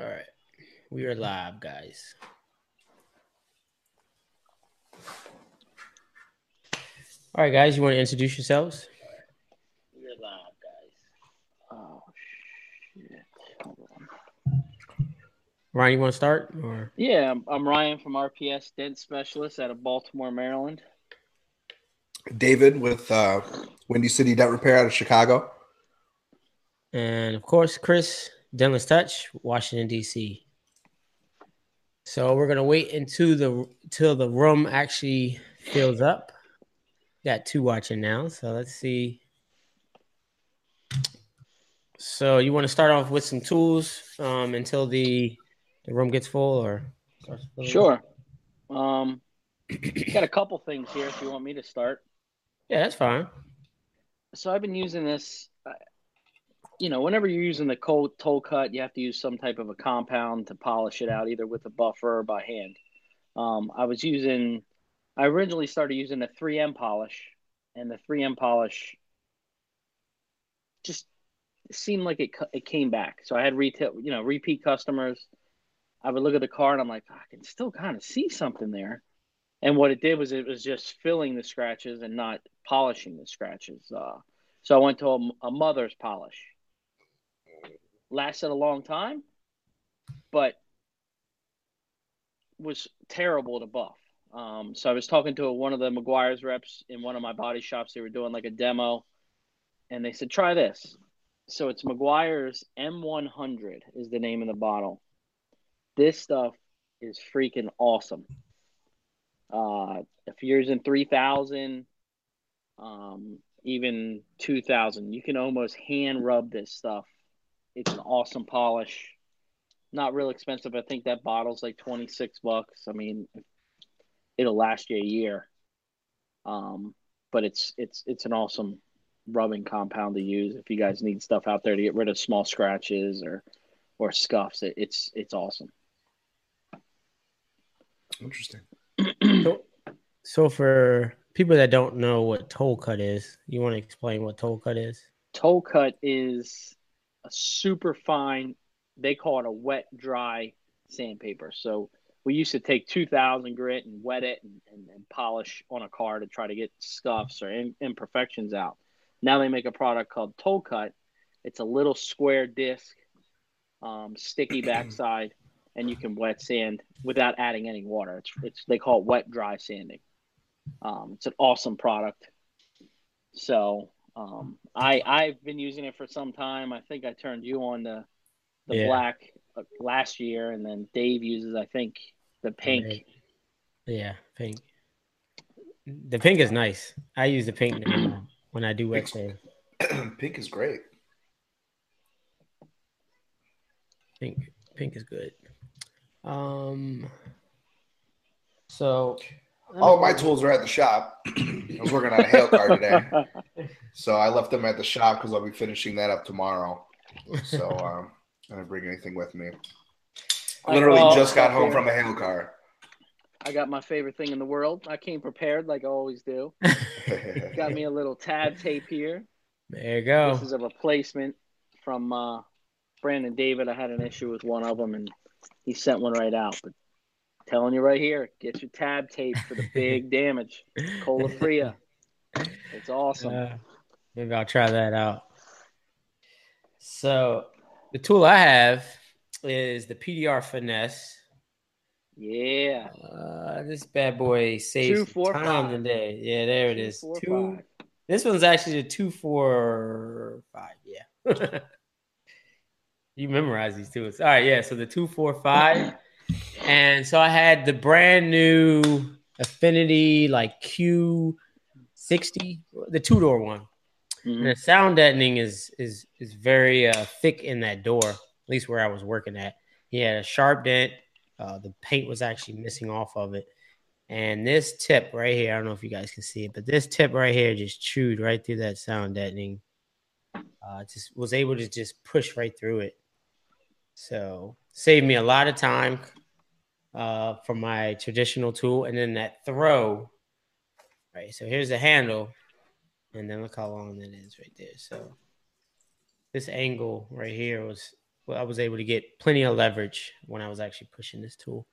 All right. We are live, guys. All right, guys, you want to introduce yourselves? We're live, guys. Oh shit. Ryan, you want to start? Or Yeah, I'm, I'm Ryan from RPS Dent Specialist out of Baltimore, Maryland. David with uh, Windy City Dent Repair out of Chicago. and of course, Chris, Dentless Touch, Washington, DC. So we're gonna wait until the till the room actually fills up. Got two watching now, so let's see. So you want to start off with some tools um, until the the room gets full, or starts filling up? Sure. Um, got a couple things here if you want me to start. Yeah, that's fine. So I've been using this. You know, whenever you're using the cold toe cut, you have to use some type of a compound to polish it out, either with a buffer or by hand. Um, I was using. I originally started using a 3M polish, and the 3M polish just seemed like it it came back. So I had retail, you know, repeat customers. I would look at the car and I'm like, I can still kind of see something there. And what it did was it was just filling the scratches and not polishing the scratches. Uh, so I went to a, a mother's polish. Lasted a long time, but was terrible to buff. Um, so I was talking to one of the Meguiar's reps in one of my body shops. They were doing like a demo, and they said, "Try this." So it's Meguiar's M100 is the name of the bottle. This stuff is freaking awesome. Uh, if you're using 3000, um, even 2000, you can almost hand rub this stuff. It's an awesome polish. Not real expensive. I think that bottle's like 26 bucks. I mean, it'll last you a year. Um, but it's it's it's an awesome rubbing compound to use if you guys need stuff out there to get rid of small scratches or or scuffs. It, it's it's awesome. Interesting. So, so for people that don't know what Tolecut is, you want to explain what Tolecut is? Tolecut is a super fine. They call it a wet dry sandpaper. So we used to take 2000 grit and wet it and, and, and polish on a car to try to get scuffs or in, imperfections out. Now they make a product called Tolecut. It's a little square disc, um, sticky backside, and you can wet sand without adding any water. It's, it's they call it wet dry sanding. Um, it's an awesome product. So um, I I've been using it for some time. I think I turned you on the the Yeah. black uh, last year, and then Dave uses I think the pink. Yeah, pink. The pink is nice. I use the pink now when I do wet sand. Pink is great. Pink, pink is good. Um. So. All of my tools are at the shop. I was working on a hail car today, so I left them at the shop because I'll be finishing that up tomorrow. So um, I didn't bring anything with me. I- Literally well, just got home from a hail car. I got my favorite thing in the world. I came prepared like I always do. Got me a little tab tape here. there you go. This is a replacement from uh, Brandon David. I had an issue with one of them, and he sent one right out. But telling you right here, get your tab tape for the big damage. Cola Fria. It's awesome. Uh, maybe I'll try that out. So the tool I have is the PDR Finesse. Yeah. Uh, this bad boy saves Two, four, time five. today. Yeah, there it Two, is. four, Two. five. This one's actually the two four five. Yeah. you memorize these tools. All right, yeah. So the two four five, and so I had the brand new Infiniti like Q sixty, the two door one. And Mhm. the sound deadening is is is very uh, thick in that door. At least where I was working at, he had a sharp dent. Uh, the paint was actually missing off of it, and this tip right here, I don't know if you guys can see it, but this tip right here just chewed right through that sound deadening. Uh, just was able to just push right through it. So saved me a lot of time uh, from my traditional tool, and then that throw. Right, so here's the handle, and then look how long that is right there. So this angle right here was well, I was able to get plenty of leverage when I was actually pushing this tool.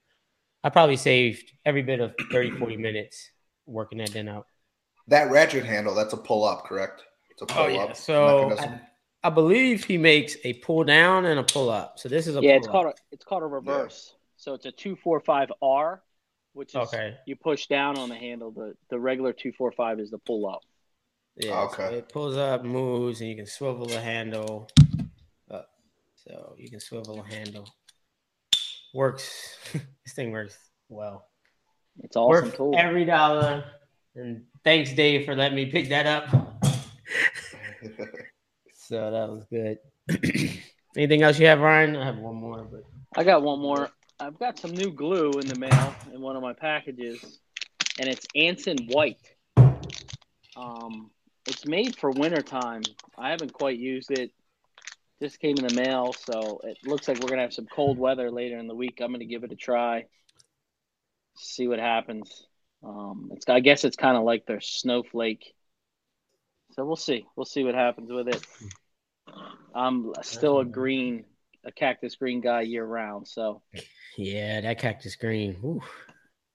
I probably saved every bit of 30, 40 minutes working that dent out. That ratchet handle, that's a pull up, correct? It's a pull Oh yeah. up. So. I, I believe he makes a pull down and a pull up. So this is a yeah, pull it's up. called a it's called a reverse. So it's a two four five R, which is Okay. you push down on the handle. The the regular two four five is the pull up. Yeah, Okay. So it pulls up, moves, and you can swivel the handle up. So you can swivel the handle. Works. this thing works well. It's awesome Worth tool. every dollar. And thanks, Dave, for letting me pick that up. So that was good. Anything else you have, Ryan? I have one more, but I got one more. I've got some new glue in the mail in one of my packages, and it's Anson White. Um, it's made for wintertime. I haven't quite used it. Just came in the mail, so it looks like we're gonna have some cold weather later in the week. I'm gonna give it a try. See what happens. Um, it's I guess it's kind of like their snowflake. So we'll see. We'll see what happens with it. I'm still a green, a cactus green guy year round. So yeah, that cactus green. Ooh,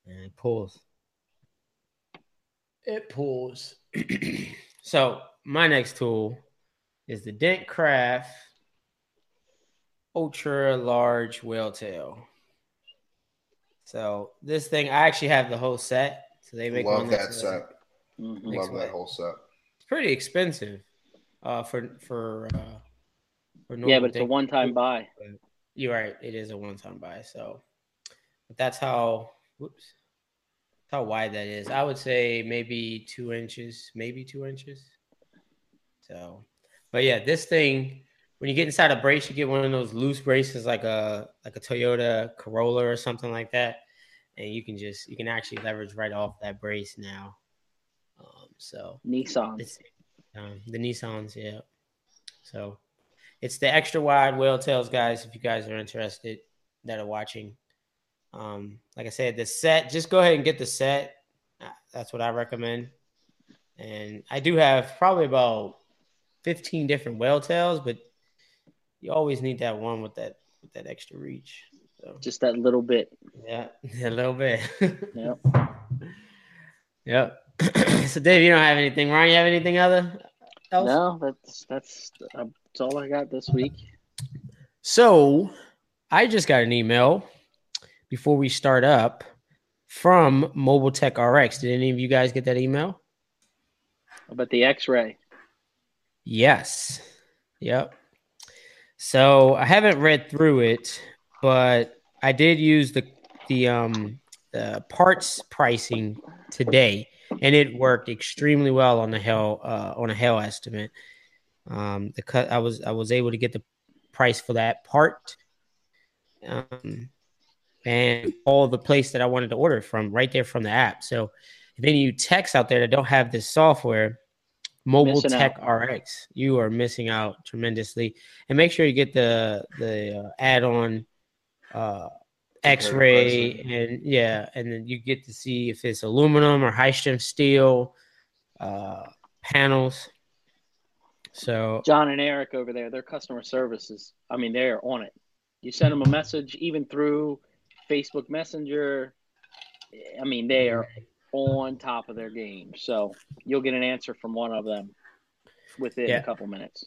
man, it pulls. It pulls. so my next tool is the Dent Craft Ultra Large Whale Tail. So this thing, I actually have the whole set. So they make Love one that that's set. mhm. Love that whole set. it's pretty expensive uh, for for uh, for yeah, but it's a one-time buy. You're right. It is a one-time buy. So, but that's how. Whoops. That's how wide that is. I would say maybe two inches, maybe two inches. So, but yeah, this thing. When you get inside a brace, you get one of those loose braces, like a like a Toyota Corolla or something like that, and you can just you can actually leverage right off that brace now. Um, so Nissan. um, the Nissans, yeah. So it's the extra wide whale tails, guys. If you guys are interested that are watching, um, like I said, the set. Just go ahead and get the set. Uh, That's what I recommend. And I do have probably about fifteen different whale tails, but you always need that one with that with that extra reach. So Just that little bit. yeah, a little bit. Yep. Yep. so Dave, you don't have anything. Ryan, you have anything other? Else? No, that's that's uh, that's all I got this week. So I just got an email before we start up from Mobile Tech RX. Did any of you guys get that email? About the X-ray. Yes. Yep. So I haven't read through it, but I did use the the um the parts pricing today, and it worked extremely well on the hell uh, on a hell estimate. Um, the cut I was I was able to get the price for that part, um, and all the place that I wanted to order from right there from the app. So if any of you techs out there that don't have this software, Mobile Missing Tech RX, you are missing out tremendously. And make sure you get the the uh, add-on uh, X-ray, and yeah, and then you get to see if it's aluminum or high strength steel uh, panels. So John and Eric over there, their customer services. I mean, they're on it. You send them a message, even through Facebook Messenger. I mean, they are on top of their game. So you'll get an answer from one of them within Yeah. a couple minutes.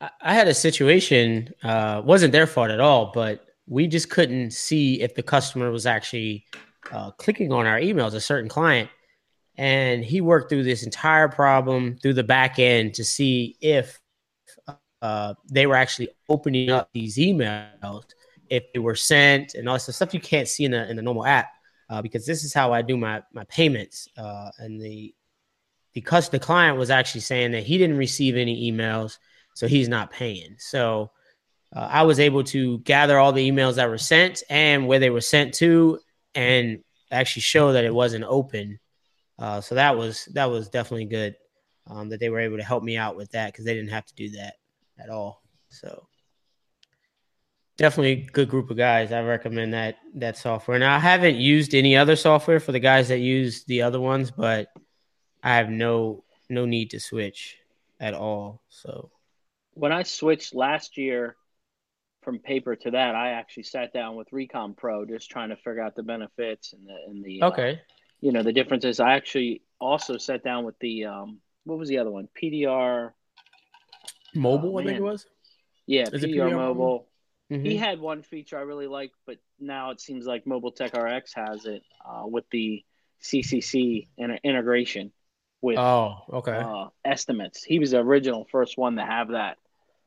I- I had a situation, uh, wasn't their fault at all, but we just couldn't see if the customer was actually uh, clicking on our emails, a certain client. And he worked through this entire problem through the back end to see if uh, they were actually opening up these emails, if they were sent, and all this stuff you can't see in the in the normal app. Uh, because this is how I do my my payments. Uh, and the the the client was actually saying that he didn't receive any emails so he's not paying. So uh, I was able to gather all the emails that were sent and where they were sent to, and actually show that it wasn't open. Uh, so that was that was definitely good um, that they were able to help me out with that because they didn't have to do that at all. So definitely a good group of guys. I recommend that that software. Now I haven't used any other software for the guys that use the other ones, but I have no no need to switch at all. So When I switched last year, from paper to that, I actually sat down with Recon Pro, just trying to figure out the benefits and the and the uh, Okay. You know the differences. I actually also sat down with the um, what was the other one? PDR. Mobile, Oh, I think it was. Yeah, Is it PDR, PDR Mobile. Mhm. He had one feature I really liked, but now it seems like Mobile Tech RX has it uh, with the CCC in- integration with Oh, okay. uh, estimates. He was the original first one to have that.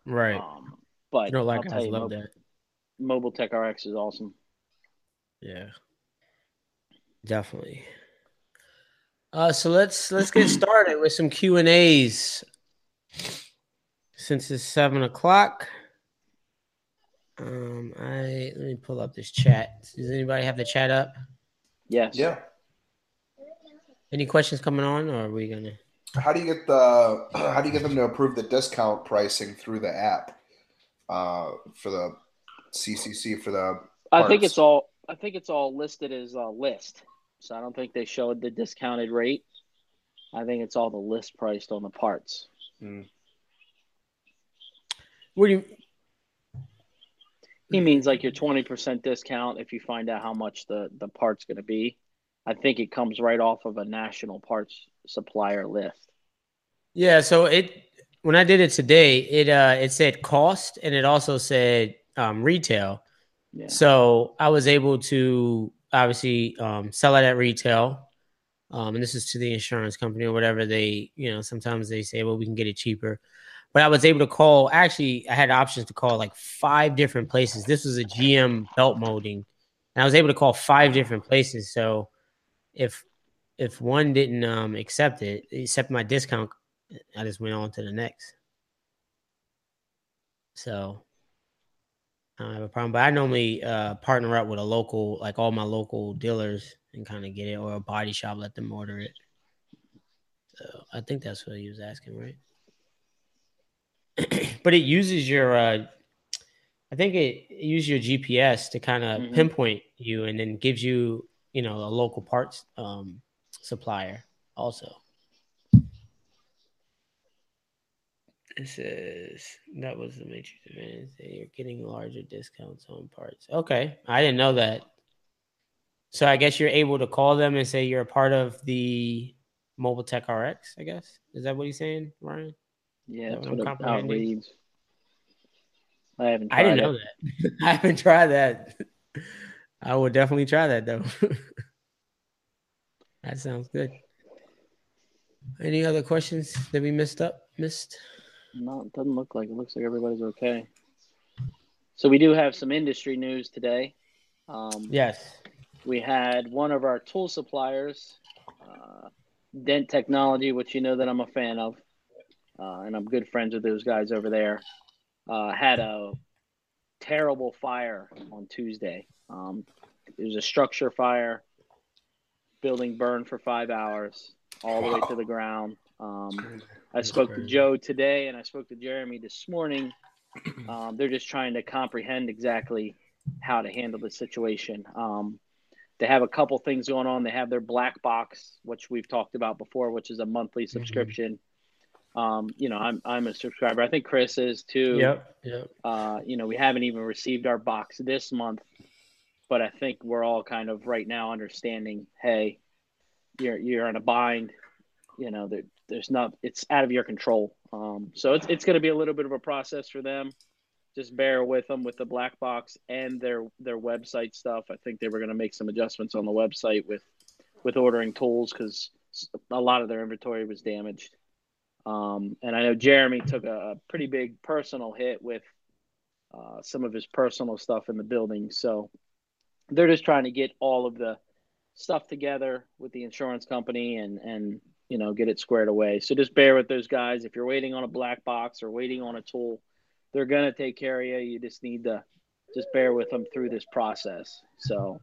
right. Um, but you know, like I'll tell guys you, love Mo- that. Mobile Tech RX is awesome. Yeah. Definitely. Uh, so let's let's get started with some Q and A's. Since it's seven o'clock, um, I let me pull up this chat. Does anybody have the chat up? Yes. Yeah. Any questions coming on, or are we gonna? How do you get the how do you get them to approve the discount pricing through the app uh, for the CCC for the I think it's all. I think it's all listed as a list. So I don't think they showed the discounted rate. I think it's all the list priced on the parts. What do you? He means like your twenty percent discount if you find out how much the the part's going to be. I think it comes right off of a national parts supplier list. Yeah. So it when I did it today, it uh it said cost and it also said um retail. Yeah. So I was able to obviously um, sell it at retail. Um, and this is to the insurance company or whatever they, you know, sometimes they say, well, we can get it cheaper. But I was able to call, actually, I had options to call like five different places. This was a GM belt molding. And I was able to call five different places. So if if one didn't um, accept it, accept my discount, I just went on to the next. So I don't have a problem. But I normally uh, partner up with a local, like all my local dealers, and kind of get it, or a body shop, let them order it. So I think that's what he was asking, right? but it uses your, uh, I think it, it uses your GPS to kind of Mhm. pinpoint you, and then gives you, you know, a local parts um, supplier also. It says that was the matrix advantage. You're getting larger discounts on parts. Okay, I didn't know that. So I guess you're able to call them and say you're a part of the Mobile Tech RX. I guess is that what he's saying, Ryan? Yeah, that's what what I'm it, how it comprehending? reads. I haven't. I didn't tried know that. I haven't tried that. I would definitely try that though. that sounds good. Any other questions that we missed up? Missed? No, it doesn't look like it. Looks like everybody's okay. So we do have some industry news today. Um, Yes. We had one of our tool suppliers, uh, Dent Technology, which you know that I'm a fan of, uh, and I'm good friends with those guys over there. Uh, had a terrible fire on Tuesday. Um, it was a structure fire. Building burned for five hours, all the way to the ground. Um, I spoke to. Joe today, and I spoke to Jeremy this morning. Um, they're just trying to comprehend exactly how to handle the situation. Um, they have a couple things going on. They have their black box, which we've talked about before, which is a monthly subscription. Um, you know, I'm I'm a subscriber. I think Chris is too. Yep. Yep. Uh, you know, we haven't even received our box this month, but I think we're all kind of right now understanding, hey, you're you're in a bind. You know, there's not it's out of your control. Um, so it's it's going to be a little bit of a process for them. Just bear with them with the black box and their their website stuff. I think they were going to make some adjustments on the website with with ordering tools because a lot of their inventory was damaged. Um, and I know Jeremy took a, a pretty big personal hit with uh, some of his personal stuff in the building. So they're just trying to get all of the stuff together with the insurance company and and you know get it squared away. So just bear with those guys. If you're waiting on a black box or waiting on a tool, they're gonna take care of you. You just need to just bear with them through this process. So,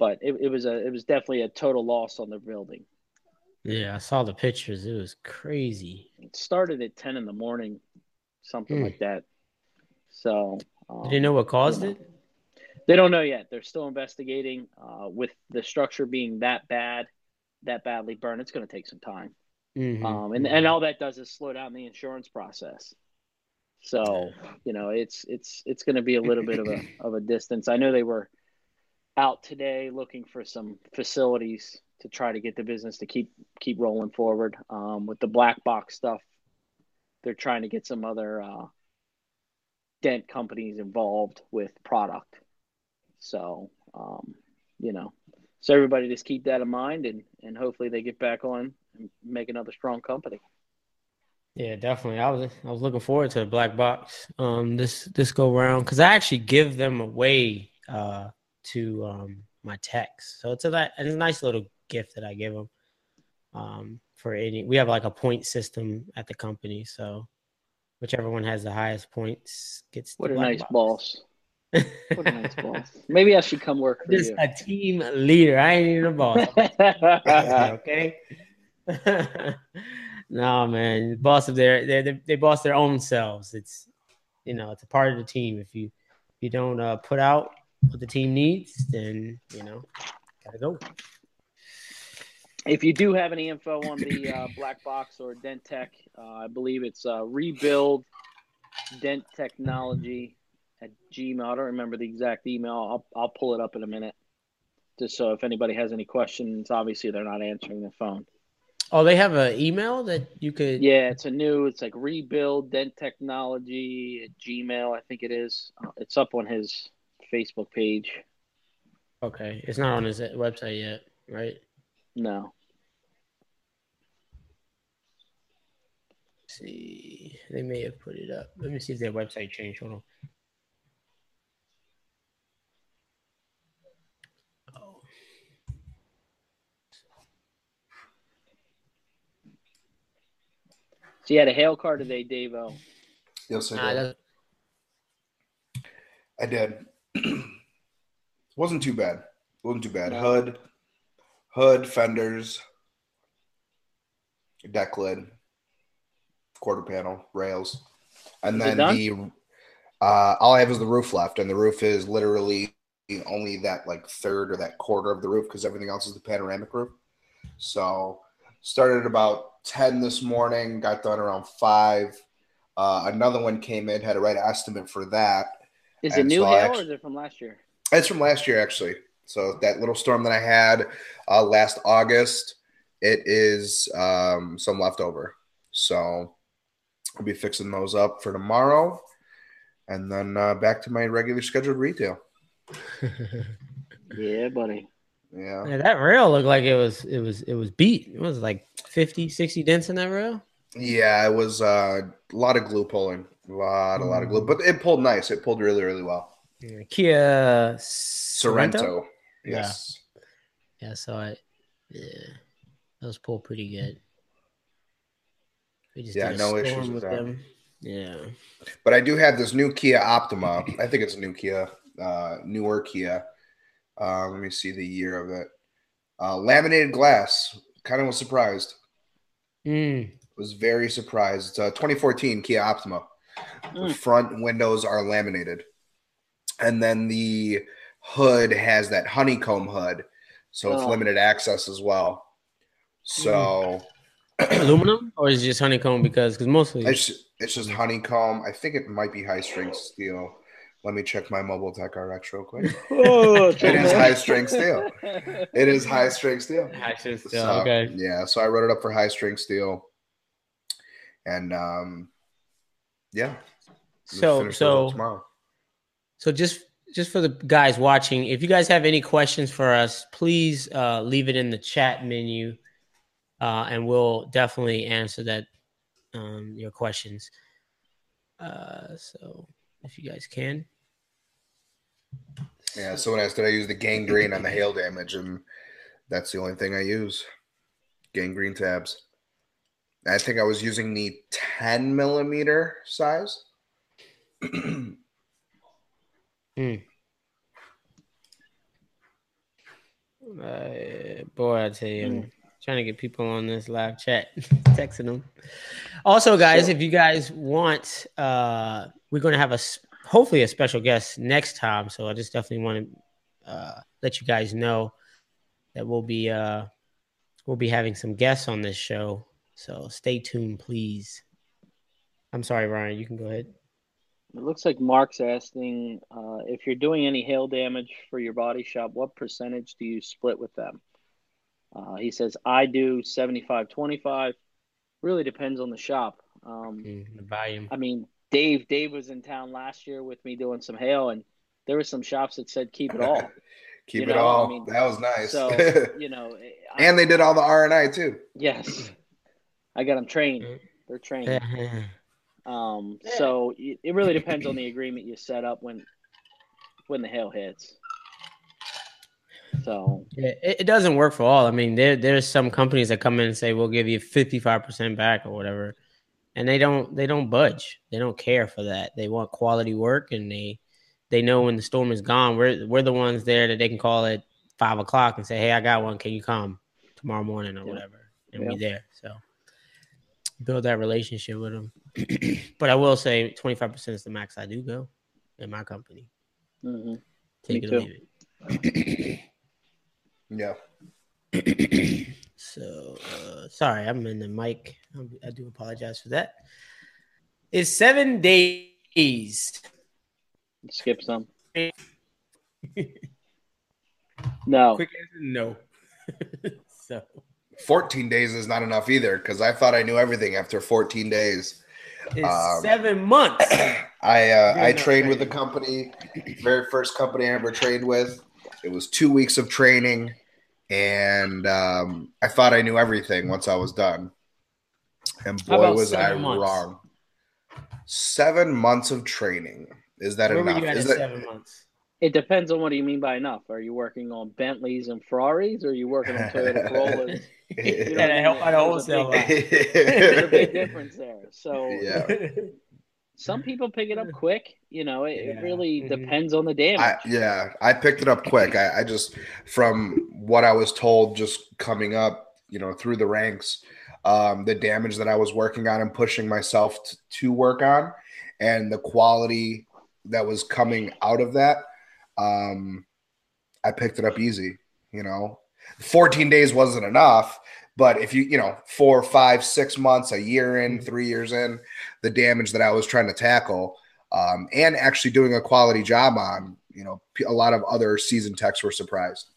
but it, it was a it was definitely a total loss on the building. Yeah, I saw the pictures. It was crazy. It started at ten in the morning, something Hmm. like that. So um, you know what caused it? They don't know yet. They're still investigating. Uh, with the structure being that bad, that badly burned, it's going to take some time. Mhm. Um, and and all that does is slow down the insurance process. So you know, it's it's it's going to be a little bit of a of a distance. I know they were out today looking for some facilities to try to get the business to keep keep rolling forward. Um, with the black box stuff, they're trying to get some other uh, dent companies involved with product. So um, you know, so everybody just keep that in mind, and and hopefully they get back on and make another strong company. Yeah, definitely. I was I was looking forward to the black box um this this go round because I actually give them away uh to um my techs, so it's a it's a nice little gift that I give them um for any. We have like a point system at the company, so whichever one has the highest points gets. What a nice box. boss. What a nice boss. Maybe I should come work for Just you. a team leader. I ain't even a boss. okay. no, man. Boss of their they they boss their own selves. It's you know it's a part of the team. If you if you don't uh, put out what the team needs, then you know gotta go. If you do have any info on the uh, black box or Dentech, uh, I believe it's uh, rebuild Dent Technology at Gmail. I don't remember the exact email. I'll I'll pull it up in a minute, just so if anybody has any questions. Obviously, they're not answering the phone. Oh, they have an email that you could. Yeah, it's a new. It's like rebuild dent technology at Gmail. I think it is. Uh, it's up on his Facebook page. Okay, it's not on his website yet, right? No. Let's see, they may have put it up. Let me see if their website changed. Hold on. So you had a hail car today, Davo. Yes, I did. I did. wasn't too bad. wasn't too bad. No. Hood, hood, fenders, deck lid, quarter panel, rails, and is then the. Uh, all I have is the roof left, and the roof is literally only that like third or that quarter of the roof because everything else is the panoramic roof. So started about 10 this morning, got done around 5. Uh, another one came in, had a right estimate for that. Is it new so hail actually, or is it from last year? It's from last year, actually. So that little storm that I had uh, last August, it is um, some leftover. So I'll be fixing those up for tomorrow, and then uh, back to my regular scheduled retail. yeah, buddy. Yeah. yeah. That rail looked like it was it was it was beat. It was like 50, 60 dents in that rail. Yeah, it was uh, a lot of glue pulling. A lot, a lot of glue. But it pulled nice. It pulled really, really well. Yeah. Kia Sorento. Sorento. Yes. Yeah. yeah, so I yeah. Those pulled pretty good. yeah, no issues with, with them. Yeah. But I do have this new Kia Optima. I think it's a new Kia, uh, newer Kia uh, let me see the year of it. Uh, laminated glass. Kind of was surprised. Mm. Was very surprised. It's a 2014 Kia Optima. Mm. The front windows are laminated, and then the hood has that honeycomb hood, so it's oh. limited access as well. So. Mm. Aluminum or is it just honeycomb? Because because mostly it's it's just honeycomb. I think it might be high strength steel. Let me check my mobile tech RX real quick. oh, it is high strength steel. It is high strength steel. High strength steel. So, okay. Yeah. So I wrote it up for high strength steel. And um yeah. So so tomorrow. So just just for the guys watching, if you guys have any questions for us, please uh, leave it in the chat menu, uh, and we'll definitely answer that um, your questions. Uh, so if you guys can. Yeah, someone asked, did I use the gangrene on the hail damage? And that's the only thing I use. Gangrene tabs. I think I was using the 10 millimeter size. mm. Uh, boy, I tell you, mm trying to get people on this live chat, texting them. Also, guys, if you guys want, uh, we're going to have a hopefully a special guest next time. So I just definitely want to uh, let you guys know that we'll be uh, we'll be having some guests on this show. So stay tuned, please. I'm sorry, Ryan. You can go ahead. It looks like Mark's asking uh, if you're doing any hail damage for your body shop, what percentage do you split with them? Uh, he says, I do 75 25. Really depends on the shop. Um, mm, the volume. I mean, Dave, Dave was in town last year with me doing some hail, and there were some shops that said keep it all. keep you it know, all. I mean, that was nice. So you know, and they did all the R and I too. Yes, I got them trained. They're trained. um, so it really depends on the agreement you set up when when the hail hits. So yeah, it, it, doesn't work for all. I mean, there there's some companies that come in and say we'll give you 55% back or whatever. And they don't they don't budge. They don't care for that. They want quality work and they they know when the storm is gone, we're we're the ones there that they can call at five o'clock and say, Hey, I got one, can you come tomorrow morning or yeah. whatever? And yeah. be there. So build that relationship with them. but I will say 25% is the max I do go in my company. Mm-hmm. Take Me it or leave it. Yeah. so uh, sorry, I'm in the mic. I do apologize for that. It's seven days. Skip some. no. Quick answer, no. so. 14 days is not enough either because I thought I knew everything after 14 days. It's um, seven months. I uh, I trained with the company, very first company I ever trained with. It was two weeks of training and um, I thought I knew everything once I was done. And boy, was I months? wrong. Seven months of training. Is that Where enough? Is that, seven months? It depends on what do you mean by enough. Are you working on Bentleys and Ferraris, or are you working on Toyota Corollas? you know, help out wholesale. There's a big difference there. So yeah. Some people pick it up quick. You know, it, yeah. it really mm-hmm. depends on the damage. I, yeah, I picked it up quick. I, I just, from what I was told, just coming up, you know, through the ranks, um, the damage that I was working on and pushing myself to, to work on, and the quality that was coming out of that, um, I picked it up easy. You know, 14 days wasn't enough, but if you, you know, four, five, six months, a year in, mm-hmm. three years in, the damage that I was trying to tackle, um, and actually doing a quality job on, you know, a lot of other season techs were surprised.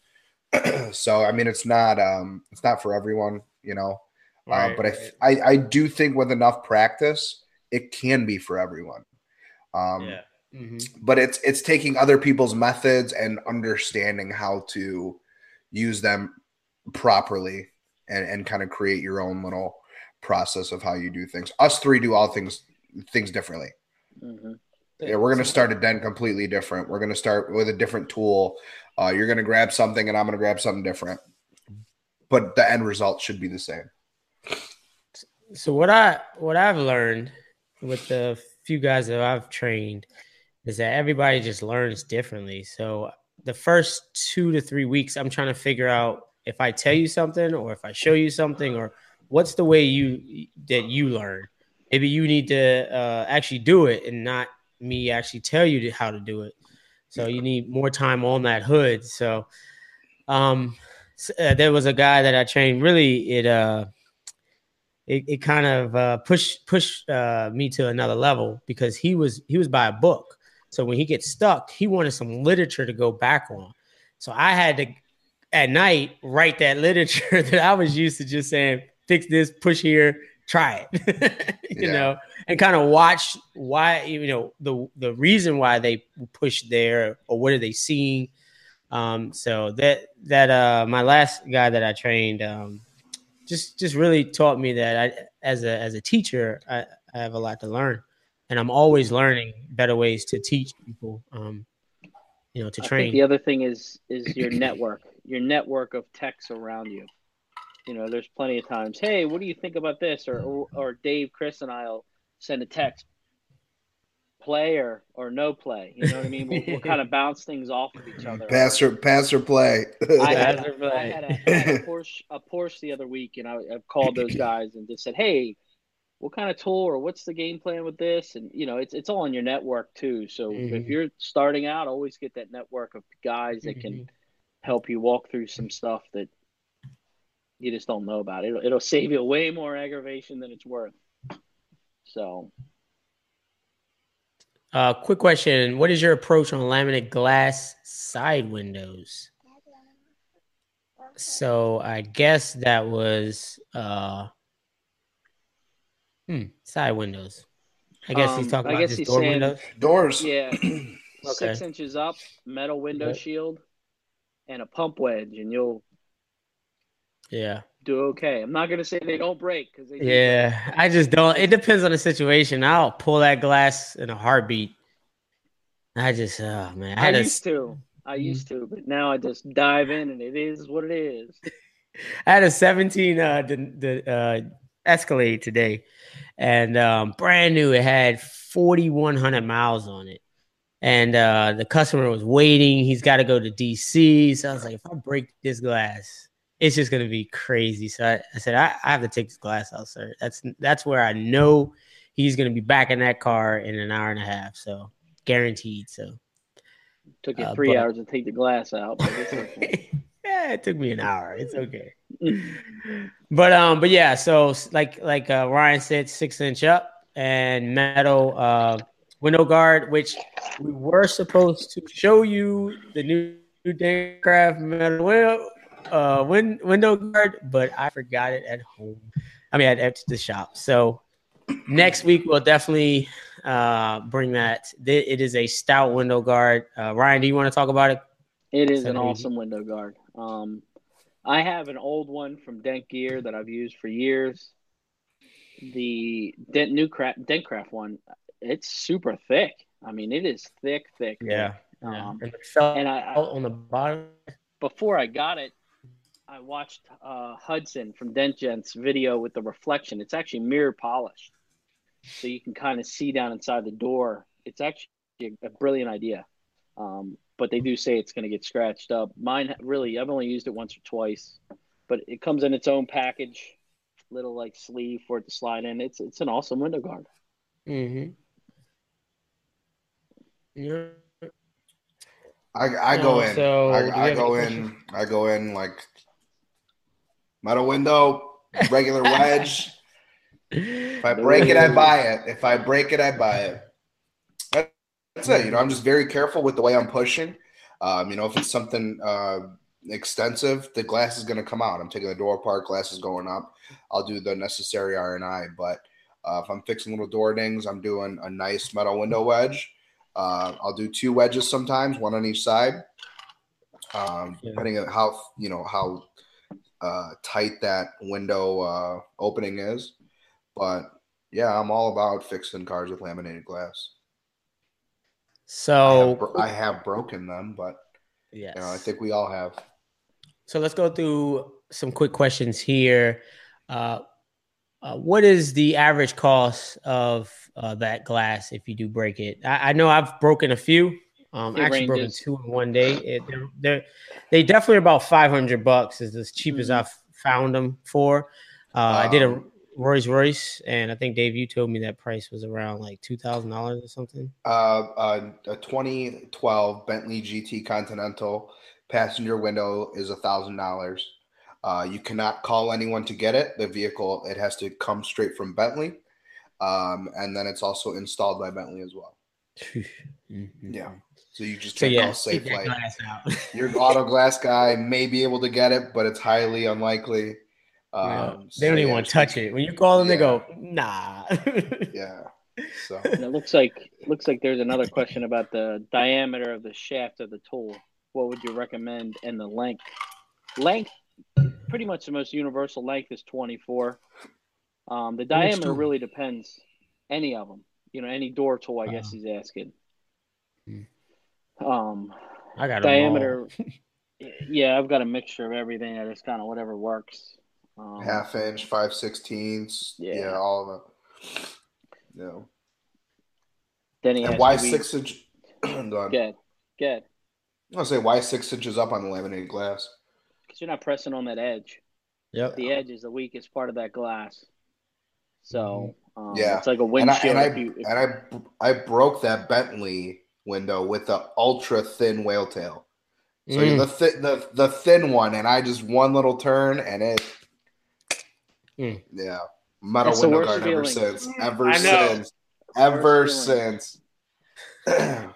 so I mean, it's not um, it's not for everyone, you know. Uh, right, uh, but right. I, I I do think with enough practice, it can be for everyone. Um, yeah. Mm-hmm. But it's it's taking other people's methods and understanding how to use them properly and, and kind of create your own little process of how you do things. Us three do all things things differently. Mm-hmm. Yeah, we're gonna start a den completely different. We're gonna start with a different tool. Uh, you're gonna grab something, and I'm gonna grab something different, but the end result should be the same. So what I what I've learned with the few guys that I've trained is that everybody just learns differently. So the first two to three weeks, I'm trying to figure out if I tell you something or if I show you something or what's the way you that you learn. Maybe you need to uh, actually do it and not me actually tell you how to do it. So you need more time on that hood. So um, uh, there was a guy that I trained. Really, it uh, it, it kind of uh, pushed pushed uh, me to another level because he was he was by a book. So when he gets stuck, he wanted some literature to go back on. So I had to at night write that literature that I was used to just saying, fix this, push here, try it. you yeah. know, and kind of watch why you know the the reason why they push there or what are they seeing. Um, so that that uh my last guy that I trained um just just really taught me that I as a as a teacher I, I have a lot to learn and I'm always learning better ways to teach people um you know to train. the other thing is is your network your network of techs around you. You know, there's plenty of times, hey, what do you think about this? Or or, or Dave, Chris, and I'll send a text, play or, or no play. You know what I mean? We'll, we'll kind of bounce things off of each other. Pass or pass or play. I had, I had, a, I had a Porsche a Porsche the other week, and I, I called those guys and just said, hey, what kind of tool or what's the game plan with this? And you know, it's it's all on your network too. So mm-hmm. if you're starting out, always get that network of guys that can mm-hmm help you walk through some stuff that you just don't know about. It'll it'll save you way more aggravation than it's worth. So Uh, quick question: What is your approach on laminate glass side windows? So I guess that was uh, hmm, side windows. I guess he's Um, talking I about guess just he's door saying- windows. Doors. Yeah, six Okay. inches up, metal window Yep. shield, and a pump wedge, and you'll Yeah, do okay. I'm not gonna say they don't break because they break. yeah. I just don't. It depends on the situation. I'll pull that glass in a heartbeat. I just, oh man, I I a, used to. I used to, but now I just dive in, and it is what it is. I had a 17 uh the, the uh Escalade today, and um brand new. It had 4,100 miles on it, and uh the customer was waiting. He's got to go to DC, so I was like, if I break this glass, it's just gonna be crazy. So I, I said, I, I have to take this glass out, sir. That's that's where I know he's gonna be back in that car in an hour and a half. So guaranteed. So Took you Uh, three but- hours to take the glass out. But it's okay. yeah, it took me an hour. It's okay. but um, but yeah, so like like uh, Ryan said, six inch up and metal uh window guard, which we were supposed to show you the new Dentcraft metal window uh win- window guard, but I forgot it at home. I mean, at, at the shop. So next week we'll definitely uh bring that. It is a stout window guard. Uh, Ryan, do you want to talk about it? It is an awesome window guard. Um, I have an old one from Dent Gear that I've used for years. The Dent New Craft Dentcraft one, it's super thick. I mean, it is thick, thick. thick. Yeah. Um, and and I, I on the bottom. before I got it, I watched uh, Hudson from Dent Gent's video with the reflection. It's actually mirror polished, so you can kind of see down inside the door. It's actually a brilliant idea, um, but they do say it's going to get scratched up. Mine really, I've only used it once or twice, but it comes in its own package, little like sleeve for it to slide in. It's it's an awesome window guard. Mm-hmm. Yeah. I, I go Oh, in. so I, I go in. I go in like metal window, regular wedge. If I break it, I buy it. If I break it, I buy it. That's it. You know, I'm just very careful with the way I'm pushing. Um, you know, if it's something uh, extensive, the glass is going to come out. I'm taking the door apart, glass is going up. I'll do the necessary R and I. But uh, if I'm fixing little door dings, I'm doing a nice metal window wedge. Uh, I'll do two wedges sometimes, one on each side, um, Yeah. depending on how you know how uh, tight that window uh, opening is. But yeah, I'm all about fixing cars with laminated glass. I So have, bro- I have broken them, but yeah, you know, I think we all have. So let's go through some quick questions here. Uh, uh, what is the average cost of uh, that glass if you do break it? I, I know I've broken a few. Um, It actually broken ranges. two in one day. It, they're, they're they definitely are about five hundred bucks. Is as cheap as Mhm. I've found them for. Uh, I did a Rolls Royce, and I think Dave, you told me that price was around like two thousand dollars or something. Uh, uh, a 2012 Bentley GT Continental passenger window is a thousand dollars. Uh, you cannot call anyone to get it. The vehicle it has to come straight from Bentley, um, and then it's also installed by Bentley as well. Yeah. So you just So can't yeah, call Safe that Light. glass out. Your auto glass guy may be able to get it, but it's highly unlikely. Yeah. Um, they don't even yeah, want to touch it. When you call them, they go, "Nah." Yeah. So And it looks like looks like there's another question about the diameter of the shaft of the tool. What would you recommend and the length? Length, pretty much the most universal length is 24. Um, the diameter really depends. Any of them, you know, any door tool. I guess Uh-huh. he's asking. Um, I got diameter. yeah, I've got a mixture of everything. I just kind of whatever works. Um, half inch, five sixteenths. Yeah. Yeah. all of them. Yeah. Then he And has why to be- six inch? Good, good. I was gonna say why six inches up on the laminated glass. Because you're not pressing on that edge. Yep. the edge is the weakest part of that glass. So um, Mm-hmm. Yeah. it's like a And I windshield. and I, if you, if, and I I broke that Bentley window with the ultra thin whale tail. So Mm. the, thi- the the thin one, and I just one little turn, and it, Mm. yeah, metal That's the window worst guard ever since, ever since, ever since. it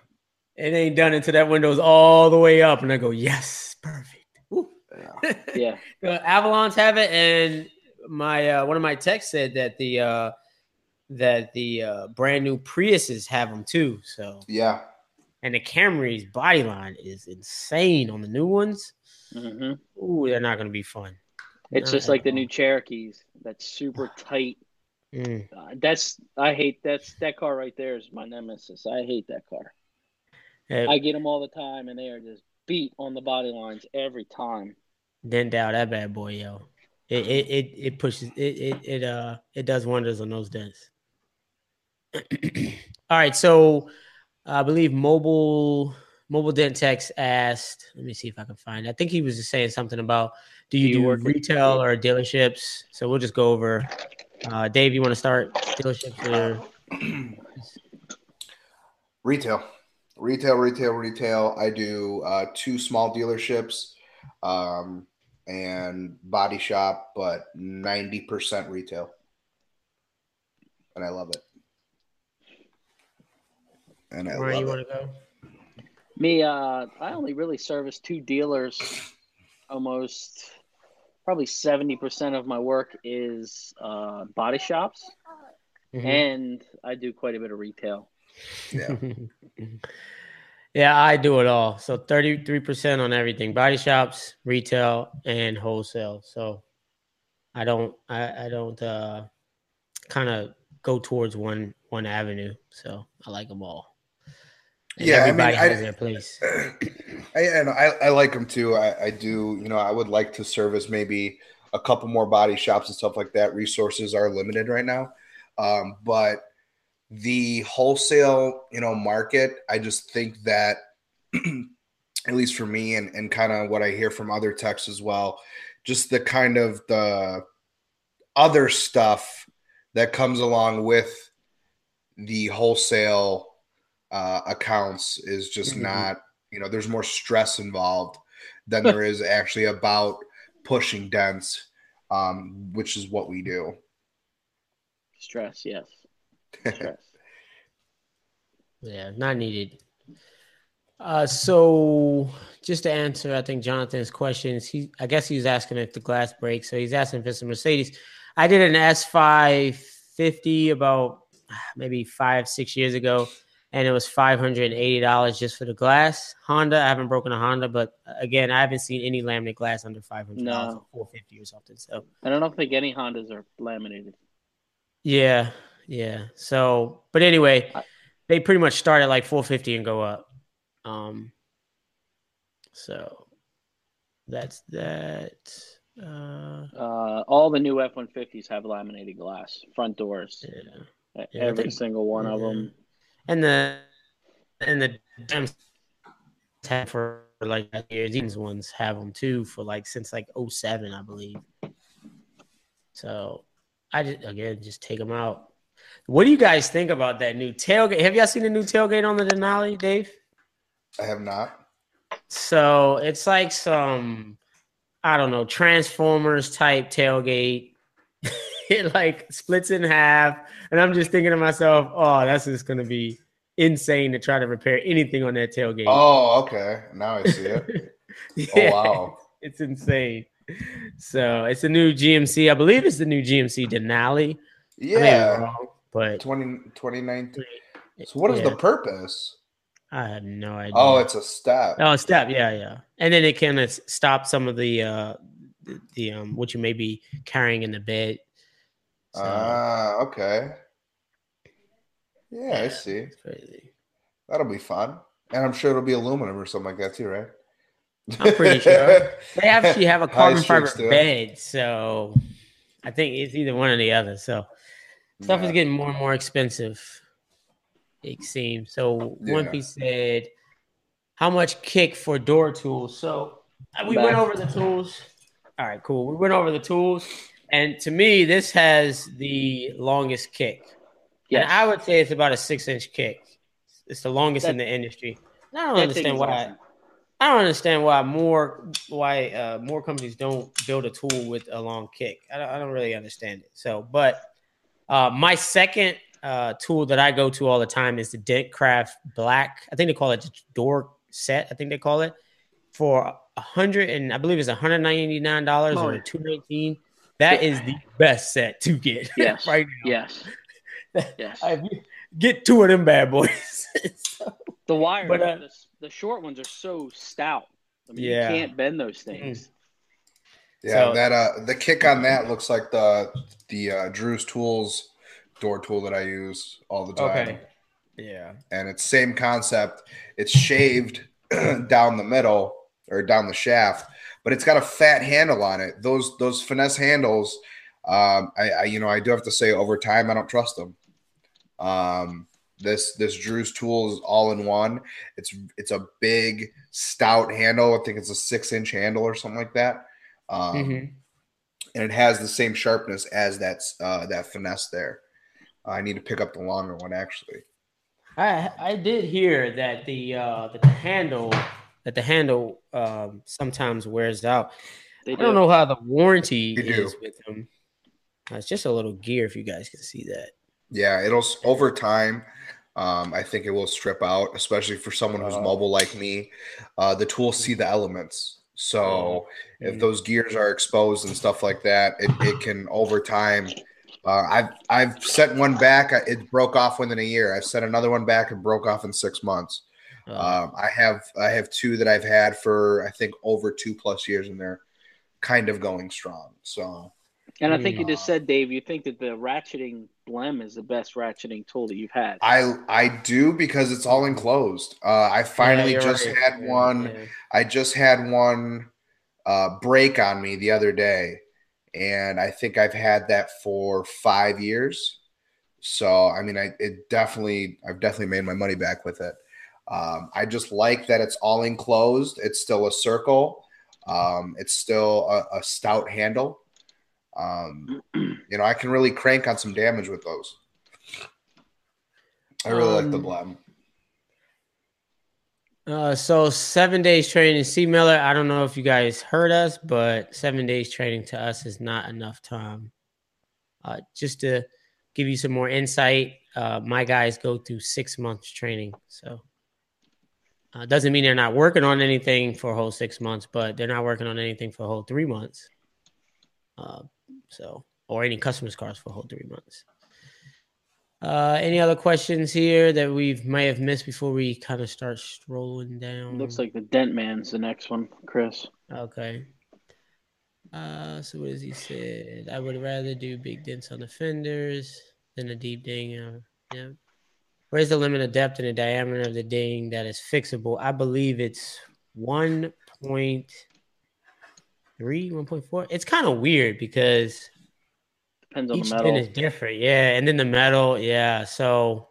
ain't done until that window's all the way up, and I go, yes, perfect. yeah. yeah. Avalons have it, and my uh, one of my texts said that the uh, that the uh, brand new Priuses have them too. So yeah, and the Camry's body line is insane on the new ones. Mm-hmm. Ooh, they're not going to be fun. It's not just like the new Cherokees. That's super tight. Mm. Uh, that's I hate that's that car right there is my nemesis. I hate that car. Hey, I get them all the time, and they are just beat on the body lines every time. Didn't doubt that bad boy, yo. It it it, it pushes it, it it uh it does wonders on those dents. all right, so I believe mobile mobile dent text asked. Let me see if I can find. It. I think he was just saying something about do you do, you do retail or dealerships? So we'll just go over. Uh, Dave, you want to start dealerships or retail? Retail, retail, retail. I do uh, two small dealerships um, and body shop, but ninety percent retail, and I love it. And I Where love you want to go? Me, uh, I only really service two dealers. Almost, probably seventy percent of my work is uh, body shops, mm-hmm. and I do quite a bit of retail. Yeah. yeah, I do it all. So 33% on everything body shops, retail, and wholesale. So I don't, I, I don't, uh, kind of go towards one, one avenue. So I like them all. Yeah, everybody I mean, has I, their place. I, and I, I like them too. I, I do, you know, I would like to service maybe a couple more body shops and stuff like that. Resources are limited right now. Um, but the wholesale, you know, market, I just think that at least for me and, and kind of what I hear from other techs as well, just the kind of the other stuff that comes along with the wholesale uh, accounts is just mm-hmm. not, you know, there's more stress involved than there is actually about pushing dents, um, which is what we do. Stress, yes. yeah, not needed. Uh, so just to answer, I think Jonathan's questions, he I guess he was asking if the glass breaks. So he's asking for some Mercedes. I did an S550 about maybe five, six years ago, and it was $580 just for the glass. Honda, I haven't broken a Honda, but again, I haven't seen any laminate glass under $500 no. 450 or something. So I don't think any Hondas are laminated. Yeah, yeah. So, but anyway, they pretty much start at like 450 and go up. Um, so that's that. Uh, uh, all the new F 150s have laminated glass, front doors. Yeah. yeah Every think, single one yeah. of them. And the, and the gems have for like these ones have them too for like since like 07, I believe. So I just, again, just take them out what do you guys think about that new tailgate? Have y'all seen the new tailgate on the Denali, Dave? I have not. So it's like some, I don't know, Transformers type tailgate. it like splits in half, and I'm just thinking to myself, oh, that's just gonna be insane to try to repair anything on that tailgate. Oh, okay. Now I see it. yeah, oh wow, it's insane. So it's a new GMC. I believe it's the new GMC Denali. Yeah. But 20, 2019. So what is yeah. the purpose? I have no idea. Oh, it's a step. Oh, a step. Yeah, yeah. And then it kind of stop some of the uh the, the um what you may be carrying in the bed. Ah, so, uh, okay. Yeah, yeah, I see. Crazy. That'll be fun, and I'm sure it'll be aluminum or something like that too, right? I'm pretty sure they actually have a carbon fiber bed, so I think it's either one or the other. So Stuff yeah. is getting more and more expensive. It seems. So yeah. one piece said, "How much kick for door tools?" So uh, we Back. went over the tools. All right, cool. We went over the tools, and to me, this has the longest kick. Yeah, I would say it's about a six-inch kick. It's the longest that, in the industry. I don't understand why. Awesome. I don't understand why more why uh, more companies don't build a tool with a long kick. I don't, I don't really understand it. So, but uh, my second uh, tool that I go to all the time is the Dentcraft Black. I think they call it the door set. I think they call it for a hundred and I believe it's one hundred ninety nine dollars or two nineteen. That is the best set to get. Yes. right now. Yes. yes. I, get two of them bad boys. so, the wire, but, uh, the, the, short ones are so stout. I mean, yeah. you can't bend those things. Mm. Yeah, so, that uh, the kick on that looks like the the uh, Drew's Tools door tool that I use all the time. Okay. Yeah. And it's same concept. It's shaved down the middle or down the shaft, but it's got a fat handle on it. Those those finesse handles, um, I, I you know I do have to say over time I don't trust them. Um, this this Drew's tool is all in one. It's it's a big stout handle. I think it's a six inch handle or something like that. Um, mm-hmm. and it has the same sharpness as that uh, that finesse there. I need to pick up the longer one actually. I I did hear that the uh, that the handle that the handle um, sometimes wears out. They I don't know how the warranty is with them. Uh, it's just a little gear if you guys can see that. Yeah, it'll over time. Um, I think it will strip out, especially for someone who's uh, mobile like me. Uh, the tools see the elements, so if mm. those gears are exposed and stuff like that, it, it can over time uh, I've I've sent one back. It broke off within a year. I've sent another one back and broke off in six months. Uh, um, I have I have two that I've had for I think over two plus years, and they're kind of going strong. So, and I think you just said, Dave, you think that the ratcheting blem is the best ratcheting tool that you've had. I I do because it's all enclosed. Uh, I finally yeah, just right. had one. Yeah. I just had one uh, break on me the other day and I think I've had that for five years. So I mean, I it definitely I've definitely made my money back with it. Um, I just like that it's all enclosed. It's still a circle. Um, it's still a, a stout handle. Um, you know, I can really crank on some damage with those. I really like the um, blem. Uh, so seven days training, C Miller. I don't know if you guys heard us, but seven days training to us is not enough time. Uh, just to give you some more insight, uh, my guys go through six months training. So uh, doesn't mean they're not working on anything for a whole six months, but they're not working on anything for a whole three months. Uh, so or any customers cars for a whole three months. Uh, any other questions here that we may have missed before we kind of start strolling down? Looks like the Dent Man's the next one, Chris. Okay. Uh, so what does he said? I would rather do big dents on the fenders than a deep ding. Uh, yeah. Where's the limit of depth and the diameter of the ding that is fixable? I believe it's 1.3, 1.4. It's kind of weird because Depends on Each the metal. is different, yeah. And then the metal, yeah. So